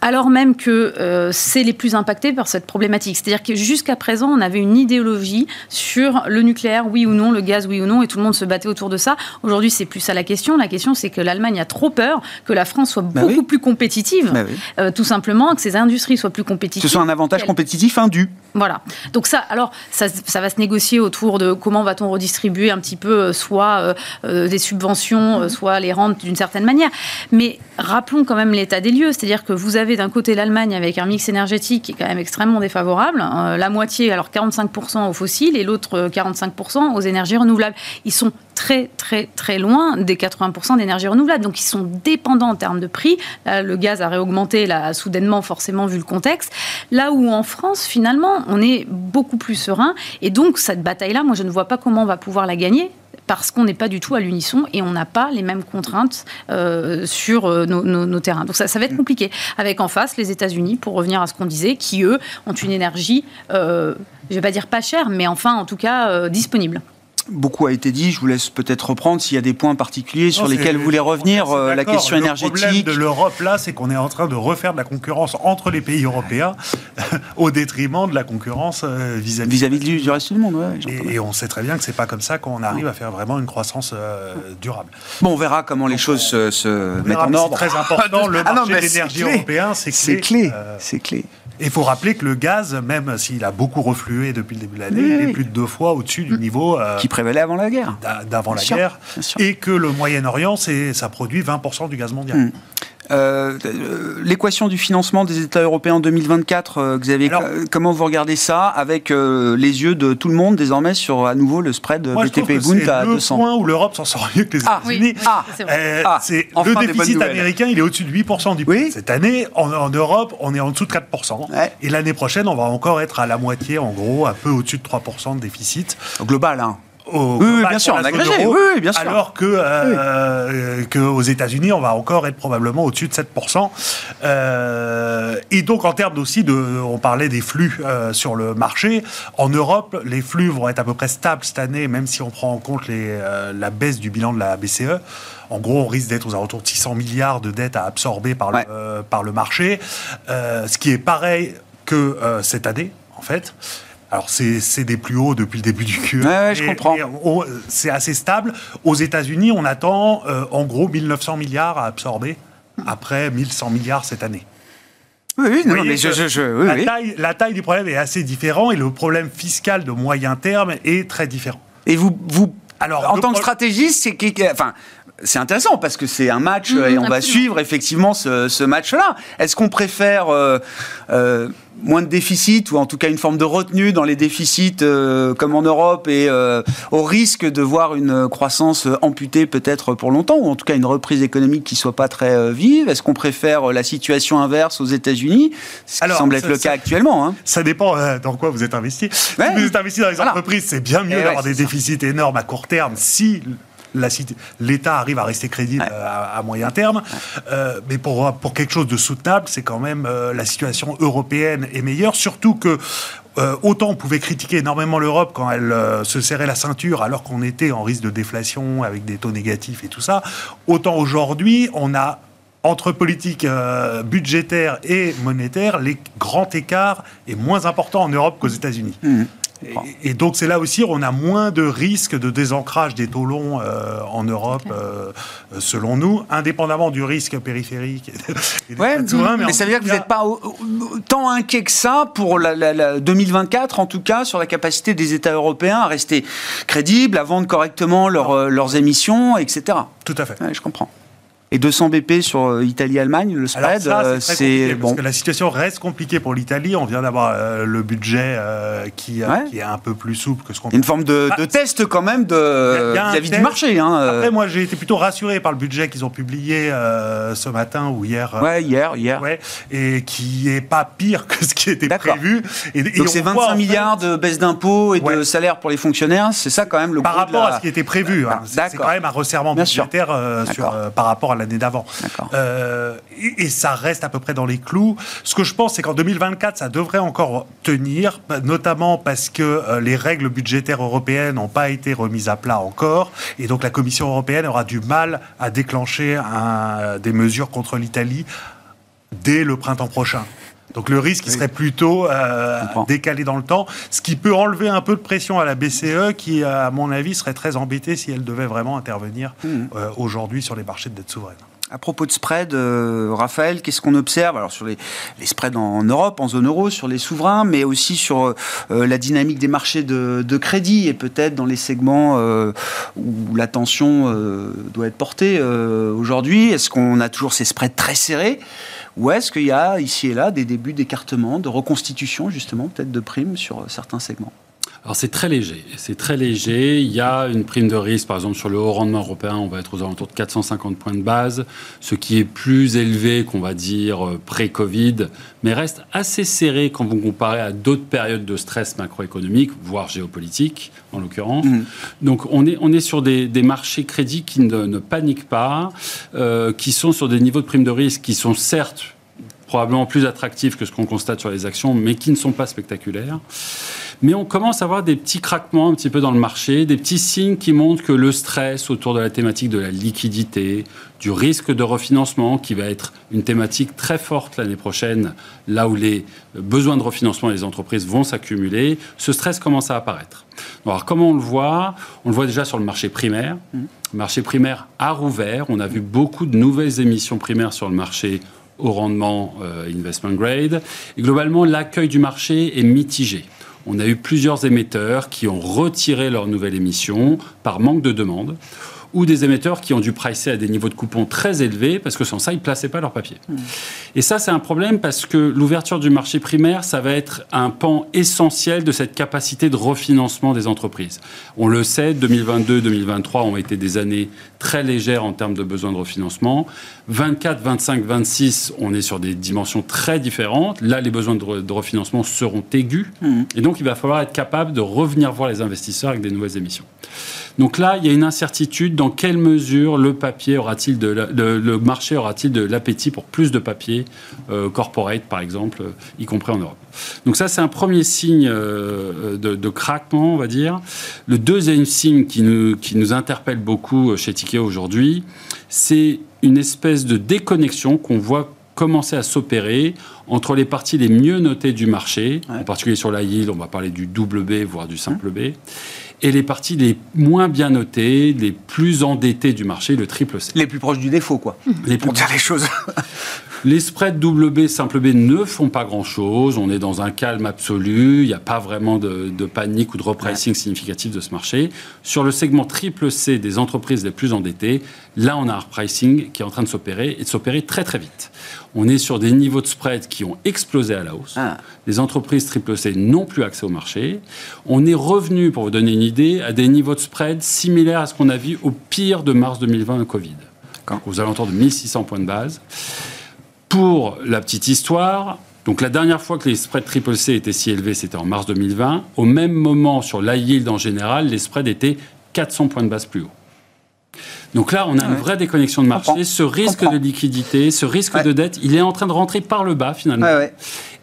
alors même que euh, c'est les plus impactés par cette problématique. C'est-à-dire que jusqu'à présent, on avait une idéologie sur le nucléaire, oui ou non, le gaz, oui ou non, et tout le monde se battait autour de ça. Aujourd'hui, c'est plus ça la question. La question, c'est que l'Allemagne a trop peur que la France soit bah beaucoup plus compétitive, bah euh, tout simplement, que ses industries soient plus compétitives. Que ce soit un avantage compétitif indu. Voilà. Donc ça, alors, ça, va se négocier autour de comment va-t-on redistribuer un petit peu, euh, soit des subventions, soit les rentes d'une certaine manière. Mais rappelons quand même l'état des lieux, c'est-à-dire que vous avez d'un côté l'Allemagne avec un mix énergétique qui est quand même extrêmement défavorable, euh, la moitié, alors 45% aux fossiles et l'autre 45% euh, aux énergies renouvelables. Ils sont très très très loin des 80% d'énergie renouvelable. Donc ils sont dépendants en termes de prix. le gaz a réaugmenté là, soudainement, forcément, vu le contexte. Là où en France, finalement, on est beaucoup plus serein. Et donc cette bataille-là, moi, je ne vois pas comment on va pouvoir la gagner parce qu'on n'est pas du tout à l'unisson et on n'a pas les mêmes contraintes euh, sur euh, nos, terrains. Donc ça, va être compliqué. Avec en face les États-Unis, pour revenir à ce qu'on disait, qui eux ont une énergie, euh, je ne vais pas dire pas chère, mais enfin en tout cas disponible. Beaucoup a été dit, je vous laisse peut-être reprendre s'il y a des points particuliers sur lesquels vous voulez revenir, euh, la question énergétique. Le problème de l'Europe, là, c'est qu'on est en train de refaire de la concurrence entre les pays européens au détriment de la concurrence euh, vis-à-vis du, reste du monde. et, on sait très bien que c'est pas comme ça qu'on arrive à faire vraiment une croissance euh, durable. Bon, on verra comment les choses se, mettent en ordre. C'est très important, le ah marché de l'énergie européen, c'est clé. C'est clé, c'est clé. Il faut rappeler que le gaz, même s'il a beaucoup reflué depuis le début de l'année, il est plus de deux fois au-dessus du niveau euh, qui prévalait avant la guerre. D'avant la guerre, et que le Moyen-Orient, ça produit 20% du gaz mondial. Hmm. Euh, l'équation du financement des États européens en 2024, euh, Xavier, comment vous regardez ça avec les yeux de tout le monde désormais sur à nouveau le spread BTP Bund à 200 C'est le point où l'Europe s'en sort mieux que les ah, États-Unis. Ah, ah, le déficit américain, il est au-dessus de 8% du PIB. Cette année, en, Europe, on est en dessous de 4%. Et l'année prochaine, on va encore être à la moitié, en gros, un peu au-dessus de 3% de déficit. Au global, hein oui, bien sûr, en agrégé, oui, bien sûr. Alors que, euh, que aux États-Unis, on va encore être probablement au-dessus de 7%. Euh, et donc, en termes aussi de, on parlait des flux euh, sur le marché. En Europe, les flux vont être à peu près stables cette année, même si on prend en compte les, la baisse du bilan de la BCE. En gros, on risque d'être aux alentours de 600 milliards de dettes à absorber par le, par le marché, ce qui est pareil que cette année, en fait. Alors, c'est des plus hauts depuis le début du QE. Ouais, je comprends. C'est assez stable. Aux États-Unis, on attend euh, en gros 1900 milliards à absorber après 1100 milliards cette année. Oui, non, mais je, je, la, Taille, la, taille, du problème est assez différent et le problème fiscal de moyen terme est très différent. Et vous, vous alors, en tant que stratégiste, c'est enfin, c'est intéressant parce que c'est un match mmh, et on va suivre effectivement ce, ce match-là. Est-ce qu'on préfère euh, euh, moins de déficit ou en tout cas une forme de retenue dans les déficits euh, comme en Europe et euh, au risque de voir une croissance amputée peut-être pour longtemps ou en tout cas une reprise économique qui soit pas très euh, vive? Est-ce qu'on préfère la situation inverse aux États-Unis? Ce qui semble être le cas actuellement. Hein. Ça dépend dans quoi vous êtes investi. Si vous êtes investi dans les entreprises, c'est bien mieux d'avoir des déficits énormes à court terme si l'État arrive à rester crédible à, moyen terme. Euh, mais pour, pour quelque chose de soutenable, c'est quand même euh, la situation européenne est meilleure, surtout que euh, autant on pouvait critiquer énormément l'Europe quand elle se serrait la ceinture alors qu'on était en risque de déflation avec des taux négatifs et tout ça, autant aujourd'hui on a entre politique budgétaire et monétaire, les grands écarts est moins important en Europe qu'aux États-Unis. Mmh. Et, donc c'est là aussi où on a moins de risques de désancrage des taux longs euh, en Europe, euh, selon nous, indépendamment du risque périphérique. Et ouais, mais, ça veut dire que vous n'êtes pas tant inquiet que ça pour la, 2024, en tout cas, sur la capacité des États européens à rester crédibles, à vendre correctement leurs émissions, etc. Tout à fait. je comprends. Et 200 BP sur euh, Italie-Allemagne, le spread, euh, c'est bon. Parce que la situation reste compliquée pour l'Italie. On vient d'avoir euh, le budget qui, qui, est un peu plus souple que ce qu'on. Une forme de, de, test quand même de vis-à-vis du marché. Hein, Après, moi, j'ai été plutôt rassuré par le budget qu'ils ont publié ce matin ou hier. Ouais, hier, hier. Ouais, et qui est pas pire que ce qui était prévu. Et, Donc c'est 25 milliards de baisse d'impôts et de salaires pour les fonctionnaires. C'est ça quand même le. Par rapport à ce qui était prévu. Hein. C'est quand même un resserrement budgétaire sur, par rapport à l'année d'avant. Euh, et, ça reste à peu près dans les clous. Ce que je pense, c'est qu'en 2024, ça devrait encore tenir, notamment parce que euh, les règles budgétaires européennes n'ont pas été remises à plat encore. Et donc la Commission européenne aura du mal à déclencher des mesures contre l'Italie dès le printemps prochain. Donc le risque, il serait plutôt euh, décalé dans le temps, ce qui peut enlever un peu de pression à la BCE, qui, à mon avis, serait très embêtée si elle devait vraiment intervenir mmh. aujourd'hui sur les marchés de dette souveraine. À propos de spread, euh, Raphaël, qu'est-ce qu'on observe? Alors sur les, spreads en, Europe, en zone euro, sur les souverains, mais aussi sur euh, la dynamique des marchés de, crédit et peut-être dans les segments euh, où la tension doit être portée aujourd'hui. Est-ce qu'on a toujours ces spreads très serrés? Ou est-ce qu'il y a ici et là des débuts d'écartement, de reconstitution justement, peut-être de primes sur certains segments? Alors c'est très léger, c'est très léger. Il y a une prime de risque, par exemple sur le haut rendement européen, on va être aux alentours de 450 points de base, ce qui est plus élevé qu'on va dire euh, pré-Covid, mais reste assez serré quand vous comparez à d'autres périodes de stress macroéconomique, voire géopolitique en l'occurrence. Mmh. Donc on est, on est sur des, marchés crédits qui ne, paniquent pas, euh, qui sont sur des niveaux de prime de risque qui sont certes probablement plus attractifs que ce qu'on constate sur les actions, mais qui ne sont pas spectaculaires. Mais on commence à voir des petits craquements un petit peu dans le marché, des petits signes qui montrent que le stress autour de la thématique de la liquidité, du risque de refinancement, qui va être une thématique très forte l'année prochaine, là où les besoins de refinancement des entreprises vont s'accumuler, ce stress commence à apparaître. Alors comment on le voit? On le voit déjà sur le marché primaire. Mmh. Le marché primaire a rouvert. On a vu beaucoup de nouvelles émissions primaires sur le marché au rendement euh, investment grade. Et globalement, l'accueil du marché est mitigé on a eu plusieurs émetteurs qui ont retiré leur nouvelle émission par manque de demande ou des émetteurs qui ont dû pricer à des niveaux de coupons très élevés parce que sans ça, ils ne plaçaient pas leur papier. Hmm. Et ça, c'est un problème parce que l'ouverture du marché primaire, ça va être un pan essentiel de cette capacité de refinancement des entreprises. On le sait, 2022, 2023 ont été des années très légères en termes de besoins de refinancement. 24, 25, 26, on est sur des dimensions très différentes. Là, les besoins de, refinancement seront aigus. Hmm. Et donc, il va falloir être capable de revenir voir les investisseurs avec des nouvelles émissions. Donc là, il y a une incertitude. Dans quelle mesure le papier aura-t-il de le marché aura-t-il de l'appétit pour plus de papier euh, corporate, par exemple, euh, y compris en Europe? Donc ça, c'est un premier signe euh, de, craquement, on va dire. Le deuxième signe qui nous, qui nous interpelle beaucoup chez Tikeo aujourd'hui, c'est une espèce de déconnexion qu'on voit commencer à s'opérer entre les parties les mieux notées du marché, en particulier sur la yield, on va parler du double B, voire du simple B, et les parties les moins bien notées, les plus endettées du marché, le triple C. Les plus proches du défaut, quoi. Les plus... Pour dire les choses. Les spreads double B, simple B ne font pas grand-chose. On est dans un calme absolu. Il n'y a pas vraiment de, panique ou de repricing significatif de ce marché. Sur le segment triple C des entreprises les plus endettées, là, on a un repricing qui est en train de s'opérer et de s'opérer très très vite. On est sur des niveaux de spread qui ont explosé à la hausse. Ah. Les entreprises triple C n'ont plus accès au marché. On est revenu, pour vous donner une idée, à des niveaux de spread similaires à ce qu'on a vu au pire de mars 2020 Covid. Aux alentours de 1600 points de base. Pour la petite histoire, donc la dernière fois que les spreads triple C étaient si élevés, c'était en mars 2020. Au même moment, sur la yield en général, les spreads étaient 400 points de base plus haut. Donc là, on a une vraie déconnexion de marché. Ce risque de liquidité, ce risque de dette, il est en train de rentrer par le bas finalement.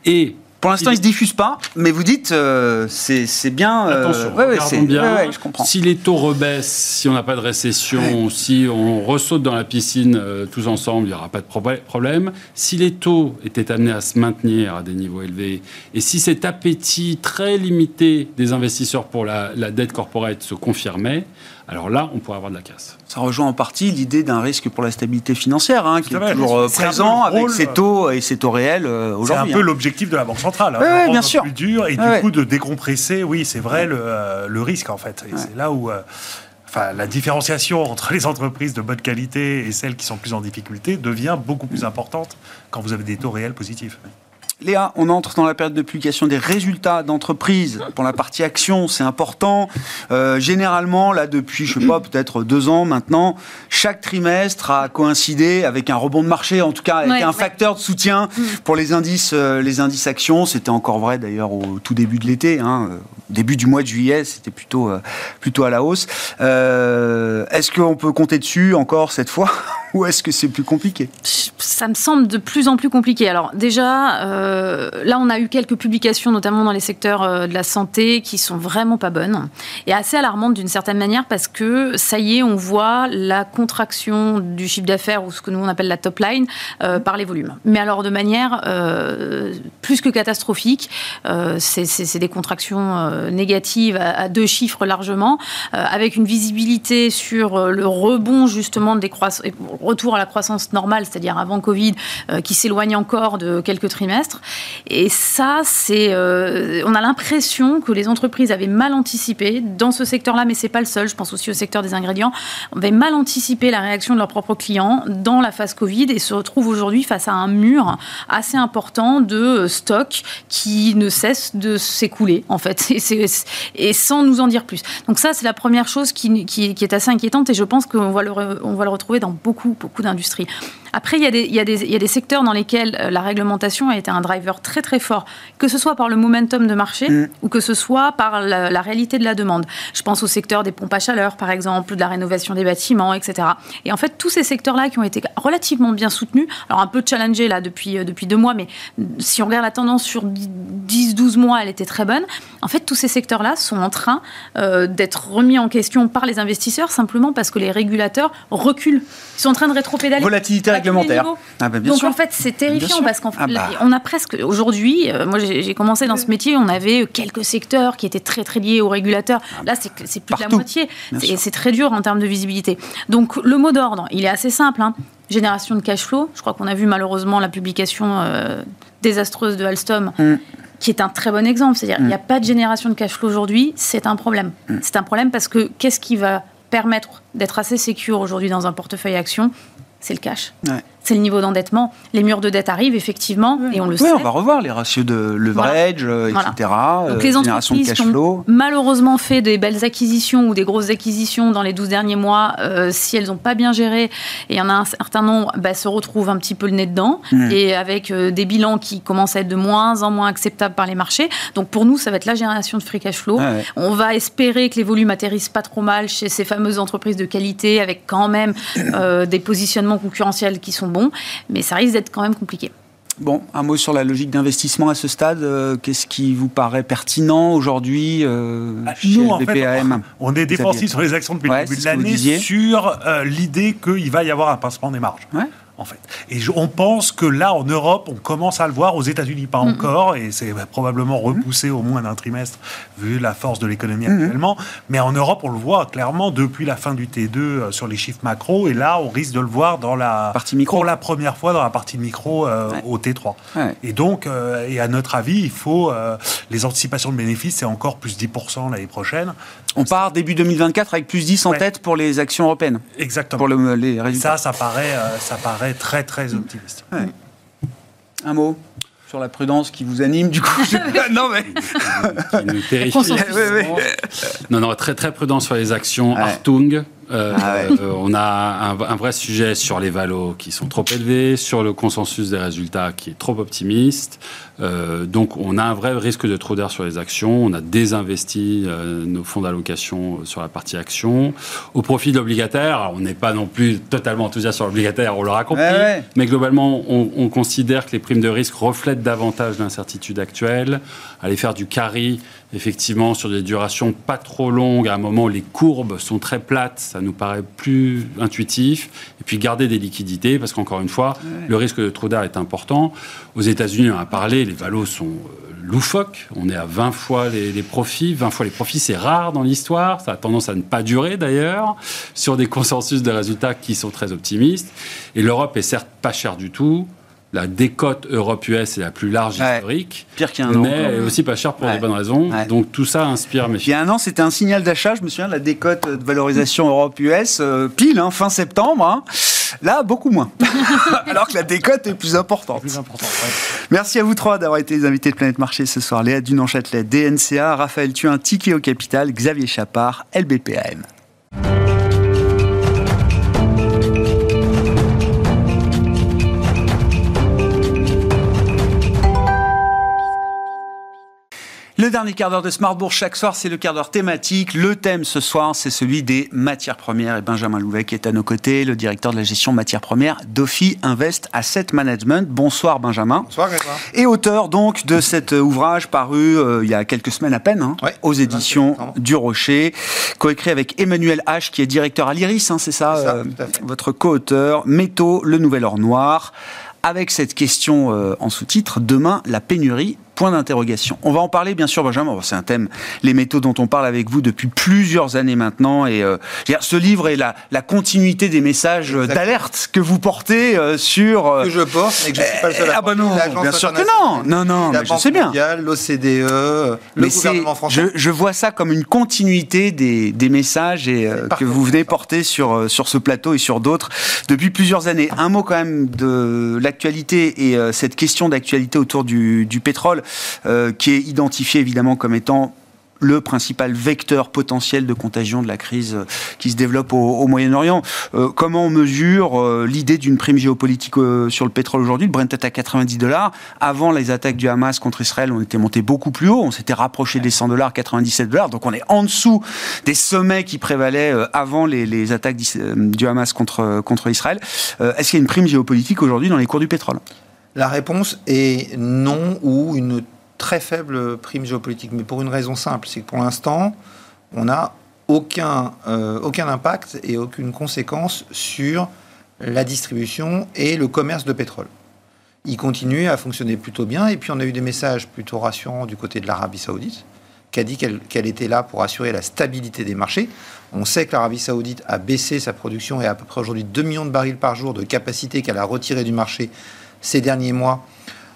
Et Pour l'instant, il ne se diffuse pas, mais vous dites euh, c'est bien. Euh, Attention, ouais, bien. je comprends. Si les taux rebaissent, si on n'a pas de récession, si on ressaute dans la piscine euh, tous ensemble, il n'y aura pas de problème. Si les taux étaient amenés à se maintenir à des niveaux élevés, et si cet appétit très limité des investisseurs pour la, la dette corporate se confirmait, alors là, on pourrait avoir de la casse. Ça rejoint en partie l'idée d'un risque pour la stabilité financière, hein, qui est toujours euh, présent avec ses taux et ses taux réels euh, aujourd'hui. C'est un peu hein. l'objectif de la Banque centrale. Hein, bien sûr. Plus dur et du coup de décompresser, oui, c'est vrai, le, euh, risque en fait. C'est là où... Enfin, la différenciation entre les entreprises de bonne qualité et celles qui sont plus en difficulté devient beaucoup plus importante quand vous avez des taux réels positifs. Léa, on entre dans la période de publication des résultats d'entreprise. Pour la partie action, c'est important. Euh, généralement, là, depuis, je sais pas, peut-être deux ans maintenant, chaque trimestre a coïncidé avec un rebond de marché, en tout cas avec un facteur de soutien mm. pour les indices, euh, les indices actions. C'était encore vrai d'ailleurs au tout début de l'été. Hein. Début du mois de juillet, c'était plutôt, euh, plutôt à la hausse. est-ce qu'on peut compter dessus encore cette fois? Ou est-ce que c'est plus compliqué Ça me semble de plus en plus compliqué. Alors déjà, euh, là, on a eu quelques publications, notamment dans les secteurs euh, de la santé, qui sont vraiment pas bonnes et assez alarmantes d'une certaine manière parce que ça y est, on voit la contraction du chiffre d'affaires ou ce que nous on appelle la top line euh, par les volumes. Mais alors de manière plus que catastrophique, c'est des contractions négatives à, à, deux chiffres largement, avec une visibilité sur le rebond justement des croissances retour à la croissance normale, c'est-à-dire avant Covid, euh, qui s'éloigne encore de quelques trimestres. Et ça, c'est, euh, on a l'impression que les entreprises avaient mal anticipé dans ce secteur-là, mais c'est pas le seul. Je pense aussi au secteur des ingrédients. On avait mal anticipé la réaction de leurs propres clients dans la phase Covid et se retrouvent aujourd'hui face à un mur assez important de stock qui ne cesse de s'écouler, en fait, et, sans nous en dire plus. Donc ça, c'est la première chose qui, est assez inquiétante et je pense qu'on va le retrouver dans beaucoup beaucoup, d'industries. Après, il y, a des, il, y a des, il y, a des, secteurs dans lesquels euh, la réglementation a été un driver très très fort, que ce soit par le momentum de marché mm. ou que ce soit par la, réalité de la demande. Je pense au secteur des pompes à chaleur, par exemple, de la rénovation des bâtiments, etc. Et en fait, tous ces secteurs-là qui ont été relativement bien soutenus, alors un peu challengés là depuis, euh, depuis deux mois, mais si on regarde la tendance sur 10-12 mois, elle était très bonne. En fait, tous ces secteurs-là sont en train euh, d'être remis en question par les investisseurs simplement parce que les régulateurs reculent. Ils sont en train de rétropédaler. Volatilité réglementaire. Ah bah, Donc en fait, c'est terrifiant parce qu'en ah bah. on a presque aujourd'hui, euh, moi j'ai commencé dans ce métier, on avait quelques secteurs qui étaient très très liés aux régulateurs. Ah bah. Là, c'est plus de la moitié. C'est très dur en termes de visibilité. Donc le mot d'ordre, il est assez simple. Hein. Génération de cash flow. Je crois qu'on a vu malheureusement la publication euh, désastreuse de Alstom. Mm. qui est un très bon exemple. C'est-à-dire, il n'y a mm. pas de génération de cash flow aujourd'hui, c'est un problème. Mm. C'est un problème parce que qu'est-ce qui va permettre d'être assez sécure aujourd'hui dans un portefeuille action? C'est le cash. C'est le niveau d'endettement. Les murs de dette arrivent effectivement, et on le sait. on va revoir les ratios de leverage, euh, etc. Donc les euh, entreprises ont malheureusement fait des belles acquisitions ou des grosses acquisitions dans les 12 derniers mois. Euh, si elles n'ont pas bien géré, et il y en a un certain nombre, bah, se retrouvent un petit peu le nez dedans, mmh. et avec des bilans qui commencent à être de moins en moins acceptables par les marchés. Donc pour nous, ça va être la génération de free cash flow. On va espérer que les volumes atterrissent pas trop mal chez ces fameuses entreprises de qualité, avec quand même des positionnements concurrentiels qui sont bons, mais ça risque d'être quand même compliqué. Bon, un mot sur la logique d'investissement à ce stade. Euh, qu'est-ce qui vous paraît pertinent aujourd'hui euh, ah, chez Nous, BPAM On est défensif sur les actions depuis le début de l'année sur euh, l'idée qu'il va y avoir un pincement des marges en fait. Et on pense que là, en Europe, on commence à le voir, aux États-Unis pas encore, et c'est probablement repoussé au moins d'un trimestre vu la force de l'économie actuellement. Mais en Europe, on le voit clairement depuis la fin du T2 euh, sur les chiffres macro, et là, on risque de le voir dans la partie micro pour la première fois dans la partie micro euh, au T3. Et donc, euh, et à notre avis, il faut les anticipations de bénéfices, c'est encore plus 10% l'année prochaine. On part début 2024 avec plus 10 en tête pour les actions européennes. Exactement. Pour les résultats. Ça, ça paraît, ça paraît très très optimiste. Un mot sur la prudence qui vous anime, du coup. non, mais. qui nous terrifie. non, non, très, très prudent sur les actions. Artung, ah on a un, vrai sujet sur les valos qui sont trop élevés, sur le consensus des résultats qui est trop optimiste. donc on a un vrai risque de trop d'air sur les actions. On a désinvesti nos fonds d'allocation sur la partie actions. Au profit de l'obligataire, on n'est pas non plus totalement enthousiaste sur l'obligataire, on l'aura compris. Mais globalement, on, on considère que les primes de risque reflètent davantage l'incertitude actuelle. Aller faire du carry effectivement, sur des durations pas trop longues, à un moment où les courbes sont très plates, ça nous paraît plus intuitif. Et puis garder des liquidités, parce qu'encore une fois, le risque de trop d'air est important. Aux États-Unis, on a parlé, les valos sont euh, loufoques. On est à 20 fois les, les profits. 20 fois les profits, c'est rare dans l'histoire. Ça a tendance à ne pas durer d'ailleurs, sur des consensus de résultats qui sont très optimistes. Et l'Europe est certes pas chère du tout la décote Europe-US est la plus large historique. Pire qu'il y a un an. Mais aussi pas cher pour des bonnes raisons. Donc tout ça inspire mes Il y a un an, c'était un signal d'achat. Je me souviens de la décote de valorisation Europe-US, euh, pile, hein, fin septembre. Hein. Là, beaucoup moins. Alors que la décote est plus importante. Plus Merci à vous trois d'avoir été les invités de Planète Marché ce soir. Léa Dunan-Châtelet, DNCA, Raphaël Thuin, Ticket au Capital, Xavier Chapard, LBPAM. Le dernier quart d'heure de Smartbourg chaque soir, c'est le quart d'heure thématique. Le thème ce soir, c'est celui des matières premières. Et Benjamin Louvet qui est à nos côtés, le directeur de la gestion matières premières d'Ophi Invest Asset Management. Bonsoir Benjamin. Bonsoir Et auteur donc de cet ouvrage paru euh, il y a quelques semaines à peine hein, aux éditions du Rocher, coécrit avec Emmanuel H qui est directeur à l'Iris, hein, c'est ça, euh, votre co-auteur. Métaux, le nouvel or noir avec cette question euh, en sous-titre, demain, la pénurie Point d'interrogation. On va en parler, bien sûr, Benjamin. C'est un thème, les métaux dont on parle avec vous depuis plusieurs années maintenant. Et euh, ce livre est la, la continuité des messages d'alerte que vous portez euh, sur. Euh, que je porte, mais que je ne suis pas le seul à Ah, bah non, bien sûr que non. Non, non, mais je sais bien. L'OCDE, le gouvernement français. Je, je, vois ça comme une continuité des, des messages et, que vous venez porter sur, sur ce plateau et sur d'autres depuis plusieurs années. Un mot quand même de l'actualité et cette question d'actualité autour du, du pétrole. Euh, qui est identifié évidemment comme étant le principal vecteur potentiel de contagion de la crise euh, qui se développe au, Moyen-Orient. Euh, comment on mesure l'idée d'une prime géopolitique sur le pétrole aujourd'hui? Le Brent est à 90 dollars. Avant les attaques du Hamas contre Israël, on était monté beaucoup plus haut. On s'était rapproché des 100 dollars, 97 dollars. Donc on est en dessous des sommets qui prévalaient avant les, attaques du Hamas contre, contre Israël. Est-ce qu'il y a une prime géopolitique aujourd'hui dans les cours du pétrole? La réponse est non ou une très faible prime géopolitique, mais pour une raison simple, c'est que pour l'instant, on n'a aucun, euh, aucun impact et aucune conséquence sur la distribution et le commerce de pétrole. Il continue à fonctionner plutôt bien, et puis on a eu des messages plutôt rassurants du côté de l'Arabie saoudite, qui a dit qu'elle était là pour assurer la stabilité des marchés. On sait que l'Arabie saoudite a baissé sa production et à peu près aujourd'hui 2 millions de barils par jour de capacité qu'elle a retiré du marché ces derniers mois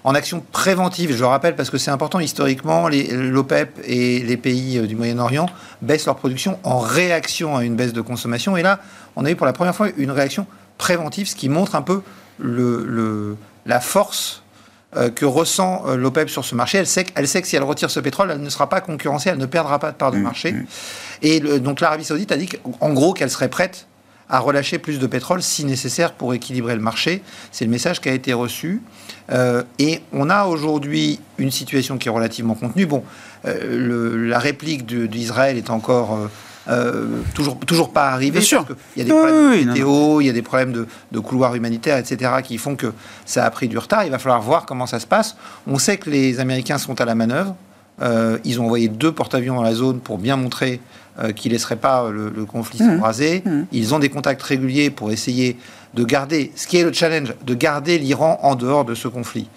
en action préventive. Je le rappelle parce que c'est important historiquement, l'OPEP et les pays euh, du Moyen-Orient baissent leur production en réaction à une baisse de consommation. Et là, on a eu pour la première fois une réaction préventive, ce qui montre un peu le, la force euh, que ressent euh, l'OPEP sur ce marché. Elle sait, elle sait que si elle retire ce pétrole, elle ne sera pas concurrencée, elle ne perdra pas de part de mmh, marché. Mmh. Et donc l'Arabie saoudite a dit en gros qu'elle serait prête à relâcher plus de pétrole si nécessaire pour équilibrer le marché. C'est le message qui a été reçu. Euh, et on a aujourd'hui une situation qui est relativement contenue. Bon, euh, la réplique d'Israël est encore euh, toujours, toujours pas arrivée. Bien sûr. Il y a des problèmes de météo, il y a des problèmes de, de, couloirs humanitaires, etc., qui font que ça a pris du retard. Il va falloir voir comment ça se passe. On sait que les Américains sont à la manœuvre. ils ont envoyé deux porte-avions dans la zone pour bien montrer euh, qui ne laisseraient pas le, conflit mmh. s'embraser. Mmh. Ils ont des contacts réguliers pour essayer de garder, ce qui est le challenge, de garder l'Iran en dehors de ce conflit.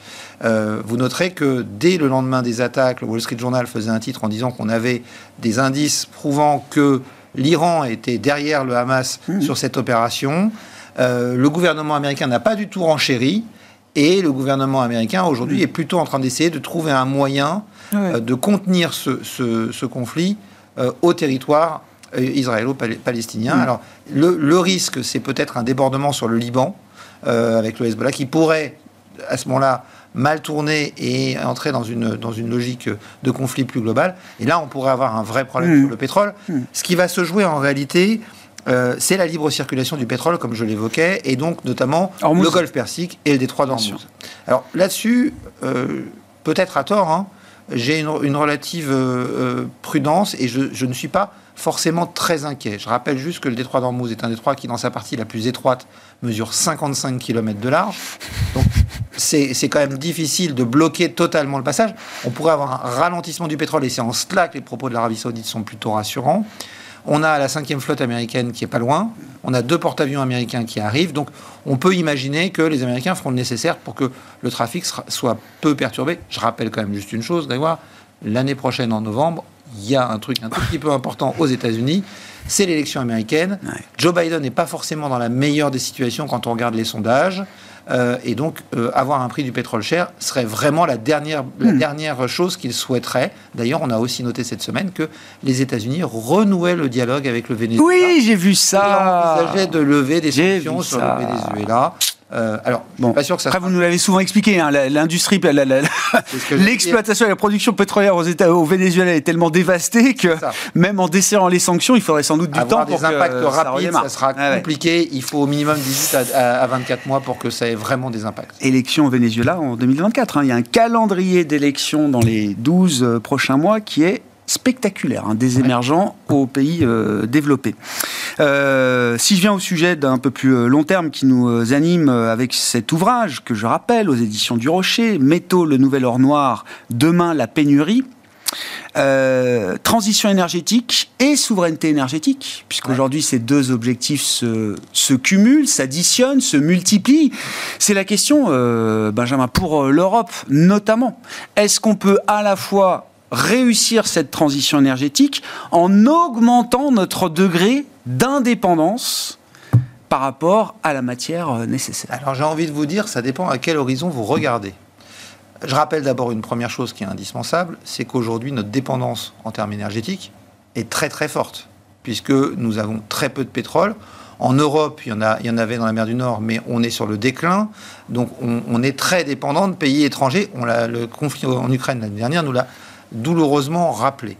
Euh, vous noterez que dès le lendemain des attaques, le Wall Street Journal faisait un titre en disant qu'on avait des indices prouvant que l'Iran était derrière le Hamas mmh. sur cette opération. Euh, le gouvernement américain n'a pas du tout renchéri. Et le gouvernement américain aujourd'hui est plutôt en train d'essayer de trouver un moyen de contenir ce, ce, ce conflit au territoire euh, israélo-palestinien. Mm. Alors, le, risque, c'est peut-être un débordement sur le Liban, euh, avec le Hezbollah, qui pourrait, à ce moment-là, mal tourner et entrer dans une, dans une logique de conflit plus global. Et là, on pourrait avoir un vrai problème mm. sur le pétrole. Mm. Ce qui va se jouer en réalité, euh, c'est la libre circulation du pétrole, comme je l'évoquais, et donc notamment le Golfe Persique et le détroit d'Ormuz. Alors là-dessus, euh, peut-être à tort, hein, j'ai une, relative euh, prudence et je, ne suis pas forcément très inquiet. Je rappelle juste que le détroit d'Ormuz est un détroit qui, dans sa partie la plus étroite, mesure 55 km de large. Donc c'est quand même difficile de bloquer totalement le passage. On pourrait avoir un ralentissement du pétrole et c'est en cela que les propos de l'Arabie saoudite sont plutôt rassurants. On a la cinquième flotte américaine qui est pas loin. On a deux porte-avions américains qui arrivent. Donc, on peut imaginer que les Américains feront le nécessaire pour que le trafic soit peu perturbé. Je rappelle quand même juste une chose, d'ailleurs, l'année prochaine, en novembre, il y a un truc un tout petit peu important aux États-Unis, c'est l'élection américaine. Joe Biden n'est pas forcément dans la meilleure des situations quand on regarde les sondages. Euh, et donc, euh, avoir un prix du pétrole cher serait vraiment la dernière, la hmm. dernière chose qu'il souhaiterait. D'ailleurs, on a aussi noté cette semaine que les États-Unis renouaient le dialogue avec le Venezuela. Oui, j'ai vu ça. Ils envisageaient de lever des sanctions sur le Venezuela. Euh, alors, bon. pas sûr que ça. Après, vous nous l'avez souvent expliqué, hein, l'industrie, l'exploitation et la production pétrolière aux États, au Venezuela est tellement dévastée que même en desserrant les sanctions, il faudrait sans doute du temps pour des impacts rapides. Ça, sera ah compliqué. Il faut au minimum 18 à, 24 mois pour que ça ait vraiment des impacts. Élection au Venezuela en 2024. Hein. Il y a un calendrier d'élections dans les 12 euh, prochains mois qui est spectaculaire hein, des émergents aux pays euh, développés. Euh, si je viens au sujet d'un peu plus euh, long terme qui nous anime avec cet ouvrage que je rappelle aux éditions du Rocher, Métaux, le nouvel or noir, demain la pénurie. transition énergétique et souveraineté énergétique, puisqu'aujourd'hui ces deux objectifs se, se cumulent, s'additionnent, se multiplient. C'est la question, Benjamin, pour l'Europe notamment. Est-ce qu'on peut à la fois réussir cette transition énergétique en augmentant notre degré d'indépendance par rapport à la matière euh, nécessaire Alors j'ai envie de vous dire, ça dépend à quel horizon vous regardez. Je rappelle d'abord une première chose qui est indispensable, c'est qu'aujourd'hui notre dépendance en termes énergétiques est très très forte, puisque nous avons très peu de pétrole. En Europe, il y en, a, avait dans la mer du Nord, mais on est sur le déclin. Donc on, est très dépendant de pays étrangers. On le conflit en Ukraine l'année dernière nous l'a douloureusement rappelé.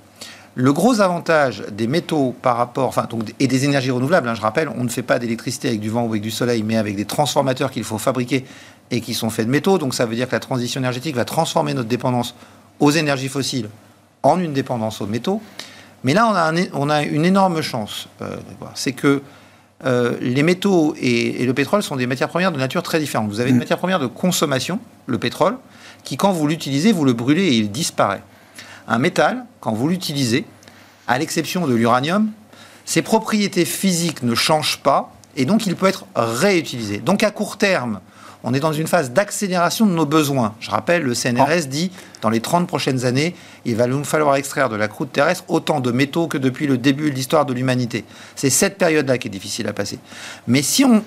Le gros avantage des métaux par rapport, enfin, donc, et des énergies renouvelables, hein, je rappelle, on ne fait pas d'électricité avec du vent ou avec du soleil, mais avec des transformateurs qu'il faut fabriquer et qui sont faits de métaux. Donc ça veut dire que la transition énergétique va transformer notre dépendance aux énergies fossiles en une dépendance aux métaux. Mais là, on a, on a une énorme chance. Euh, c'est que euh, les métaux et, et, le pétrole sont des matières premières de nature très différente. Vous avez une mmh. matière première de consommation, le pétrole, qui quand vous l'utilisez, vous le brûlez et il disparaît. Un métal, quand vous l'utilisez, à l'exception de l'uranium, ses propriétés physiques ne changent pas et donc il peut être réutilisé. Donc à court terme, on est dans une phase d'accélération de nos besoins. Je rappelle, le CNRS dit, dans les 30 prochaines années, il va nous falloir extraire de la croûte terrestre autant de métaux que depuis le début de l'histoire de l'humanité. C'est cette période-là qui est difficile à passer. Mais si on...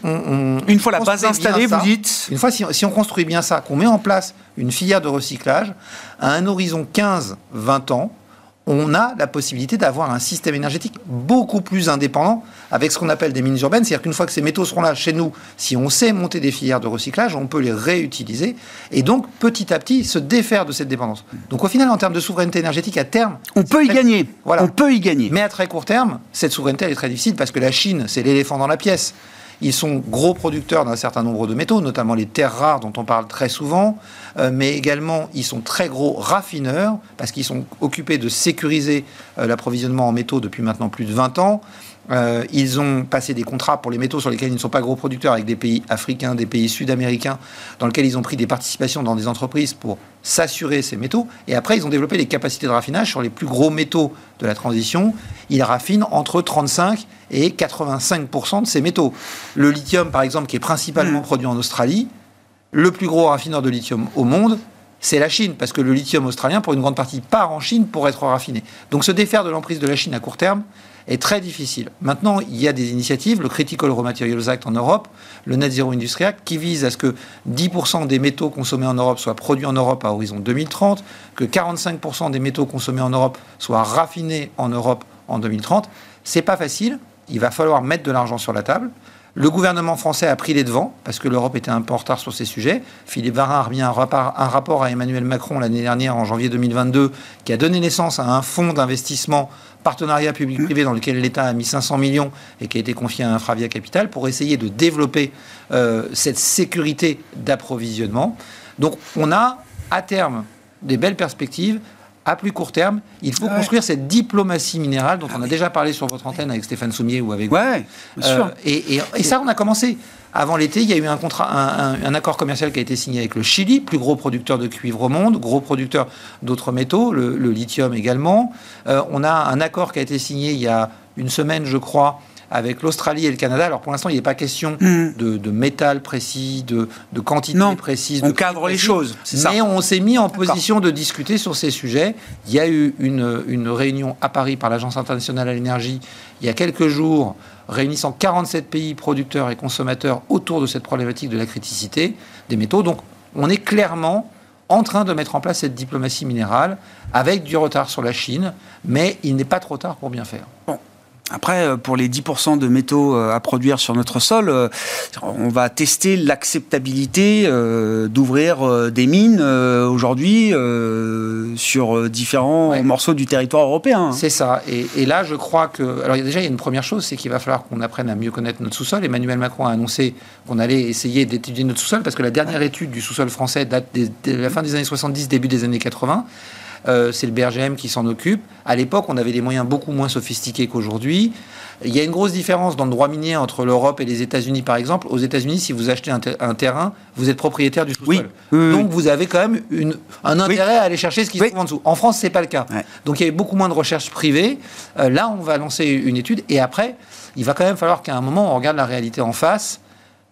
une fois la base installée, vous dites... Une fois, si, si on construit bien ça, qu'on met en place une filière de recyclage, à un horizon 15-20 ans, on a la possibilité d'avoir un système énergétique beaucoup plus indépendant avec ce qu'on appelle des mines urbaines. C'est-à-dire qu'une fois que ces métaux seront là chez nous, si on sait monter des filières de recyclage, on peut les réutiliser et donc petit à petit se défaire de cette dépendance. Donc au final, en termes de souveraineté énergétique, à terme... On peut y gagner. Voilà. On peut y gagner. Mais à très court terme, cette souveraineté, elle est très difficile parce que la Chine, c'est l'éléphant dans la pièce. Ils sont gros producteurs d'un certain nombre de métaux, notamment les terres rares dont on parle très souvent, euh, mais également ils sont très gros raffineurs parce qu'ils sont occupés de sécuriser euh, l'approvisionnement en métaux depuis maintenant plus de 20 ans. Euh, ils ont passé des contrats pour les métaux sur lesquels ils ne sont pas gros producteurs avec des pays africains, des pays sud-américains, dans lesquels ils ont pris des participations dans des entreprises pour s'assurer ces métaux. Et après, ils ont développé des capacités de raffinage sur les plus gros métaux de la transition. Ils raffinent entre 35 et 85% de ces métaux. Le lithium, par exemple, qui est principalement hmm. produit en Australie, le plus gros raffineur de lithium au monde, c'est la Chine, parce que le lithium australien, pour une grande partie, part en Chine pour être raffiné. Donc se défaire de l'emprise de la Chine à court terme est très difficile. Maintenant, il y a des initiatives, le Critical Raw Materials Act en Europe, le Net Zero Industry Act, qui vise à ce que 10% des métaux consommés en Europe soient produits en Europe à horizon 2030, que 45% des métaux consommés en Europe soient raffinés en Europe en 2030. C'est pas facile, il va falloir mettre de l'argent sur la table. Le gouvernement français a pris les devants parce que l'Europe était un peu en retard sur ces sujets. Philippe Varin a remis un rapport, à Emmanuel Macron l'année dernière, en janvier 2022, qui a donné naissance à un fonds d'investissement partenariat public-privé dans lequel l'État a mis 500 millions et qui a été confié à Infravia Capital pour essayer de développer euh, cette sécurité d'approvisionnement. Donc on a à terme des belles perspectives à plus court terme, il faut construire cette diplomatie minérale dont on a déjà parlé sur votre antenne avec Stéphane Soumier ou avec ouais, bien sûr. Euh, et, ça, on a commencé. Avant l'été, il y a eu un, contrat, un, accord commercial qui a été signé avec le Chili, plus gros producteur de cuivre au monde, gros producteur d'autres métaux, le, lithium également. Euh, on a un accord qui a été signé il y a une semaine, je crois, avec l'Australie et le Canada. Alors pour l'instant, il n'est pas question hmm. de, métal précis, de, de quantité non, précise. On cadre les choses. Mais on s'est mis en position de discuter sur ces sujets. Il y a eu une, une réunion à Paris par l'Agence internationale à l'énergie il y a quelques jours réunissant 47 pays producteurs et consommateurs autour de cette problématique de la criticité des métaux. Donc on est clairement en train de mettre en place cette diplomatie minérale avec du retard sur la Chine, mais il n'est pas trop tard pour bien faire. Bon. Après, euh, pour les 10% de métaux euh, à produire sur notre sol, euh, on va tester l'acceptabilité d'ouvrir des mines aujourd'hui sur différents morceaux du territoire européen. C'est ça. Et, là, je crois que... Alors déjà, il y a une première chose, c'est qu'il va falloir qu'on apprenne à mieux connaître notre sous-sol. Emmanuel Macron a annoncé qu'on allait essayer d'étudier notre sous-sol, parce que la dernière étude du sous-sol français date de la fin des années 70, début des années 80. Euh, c'est le BRGM qui s'en occupe. À l'époque, on avait des moyens beaucoup moins sophistiqués qu'aujourd'hui. Il y a une grosse différence dans le droit minier entre l'Europe et les États-Unis, par exemple. Aux États-Unis, si vous achetez un, terrain, vous êtes propriétaire du sous-sol. Donc, vous avez quand même un intérêt à aller chercher ce qui se trouve en dessous. En France, c'est pas le cas. Donc, il y avait beaucoup moins de recherche privée. Euh, là, on va lancer une étude. Et après, il va quand même falloir qu'à un moment, on regarde la réalité en face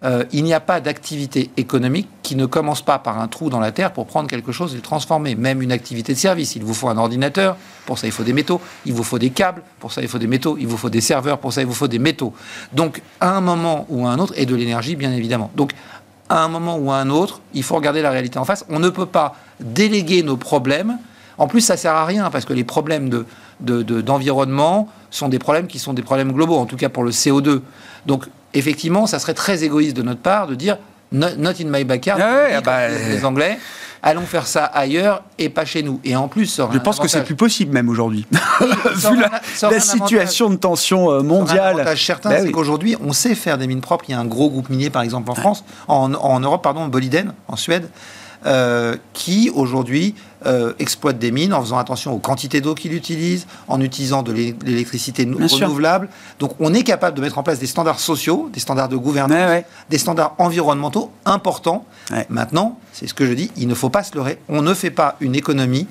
euh, il n'y a pas d'activité économique qui ne commence pas par un trou dans la terre pour prendre quelque chose et le transformer. Même une activité de service. Il vous faut un ordinateur, pour ça il faut des métaux. Il vous faut des câbles, pour ça il faut des métaux. Il vous faut des serveurs, pour ça il vous faut des métaux. Donc, à un moment ou à un autre, et de l'énergie bien évidemment. Donc, à un moment ou à un autre, il faut regarder la réalité en face. On ne peut pas déléguer nos problèmes. En plus, ça sert à rien parce que les problèmes de, d'environnement sont des problèmes qui sont des problèmes globaux, en tout cas pour le CO2. Donc, effectivement, ça serait très égoïste de notre part de dire not in my backyard, ah ah bah, les Anglais. Allons faire ça ailleurs et pas chez nous. Et en plus, je pense que c'est plus possible même aujourd'hui, vu la, situation de tension euh, mondiale. Certain, bah c'est qu'aujourd'hui, on sait faire des mines propres. Il y a un gros groupe minier, par exemple en France, en, en Europe, pardon, Boliden, en Suède, euh, qui aujourd'hui euh, exploite des mines en faisant attention aux quantités d'eau qu'il utilise, en utilisant de l'électricité renouvelable. Donc on est capable de mettre en place des standards sociaux, des standards de gouvernance, des standards environnementaux importants. Maintenant, c'est ce que je dis, il ne faut pas se leurrer. On ne fait pas une économie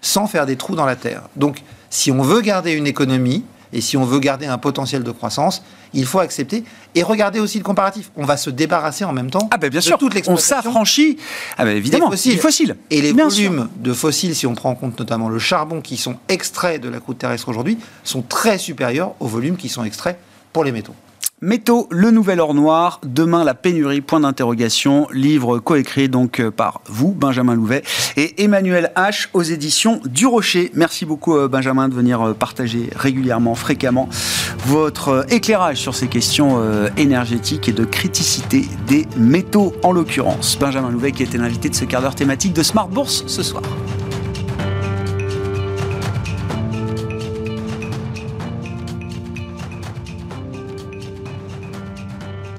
sans faire des trous dans la terre. Donc si on veut garder une économie, et si on veut garder un potentiel de croissance, il faut accepter et regarder aussi le comparatif. On va se débarrasser en même temps ah ben bien sûr. toute On s'affranchit ah ben évidemment des fossiles. Et les volumes de fossiles, si on prend en compte notamment le charbon qui sont extraits de la croûte terrestre aujourd'hui, sont très supérieurs aux volumes qui sont extraits pour les métaux. Métaux, le nouvel or noir, demain la pénurie, point d'interrogation, livre coécrit donc euh, par vous, Benjamin Louvet, et Emmanuel H aux éditions du Rocher. Merci beaucoup euh, Benjamin de venir euh, partager régulièrement, fréquemment, votre éclairage sur ces questions énergétiques et de criticité des métaux en l'occurrence. Benjamin Louvet qui était l'invité de ce quart d'heure thématique de Smart Bourse ce soir.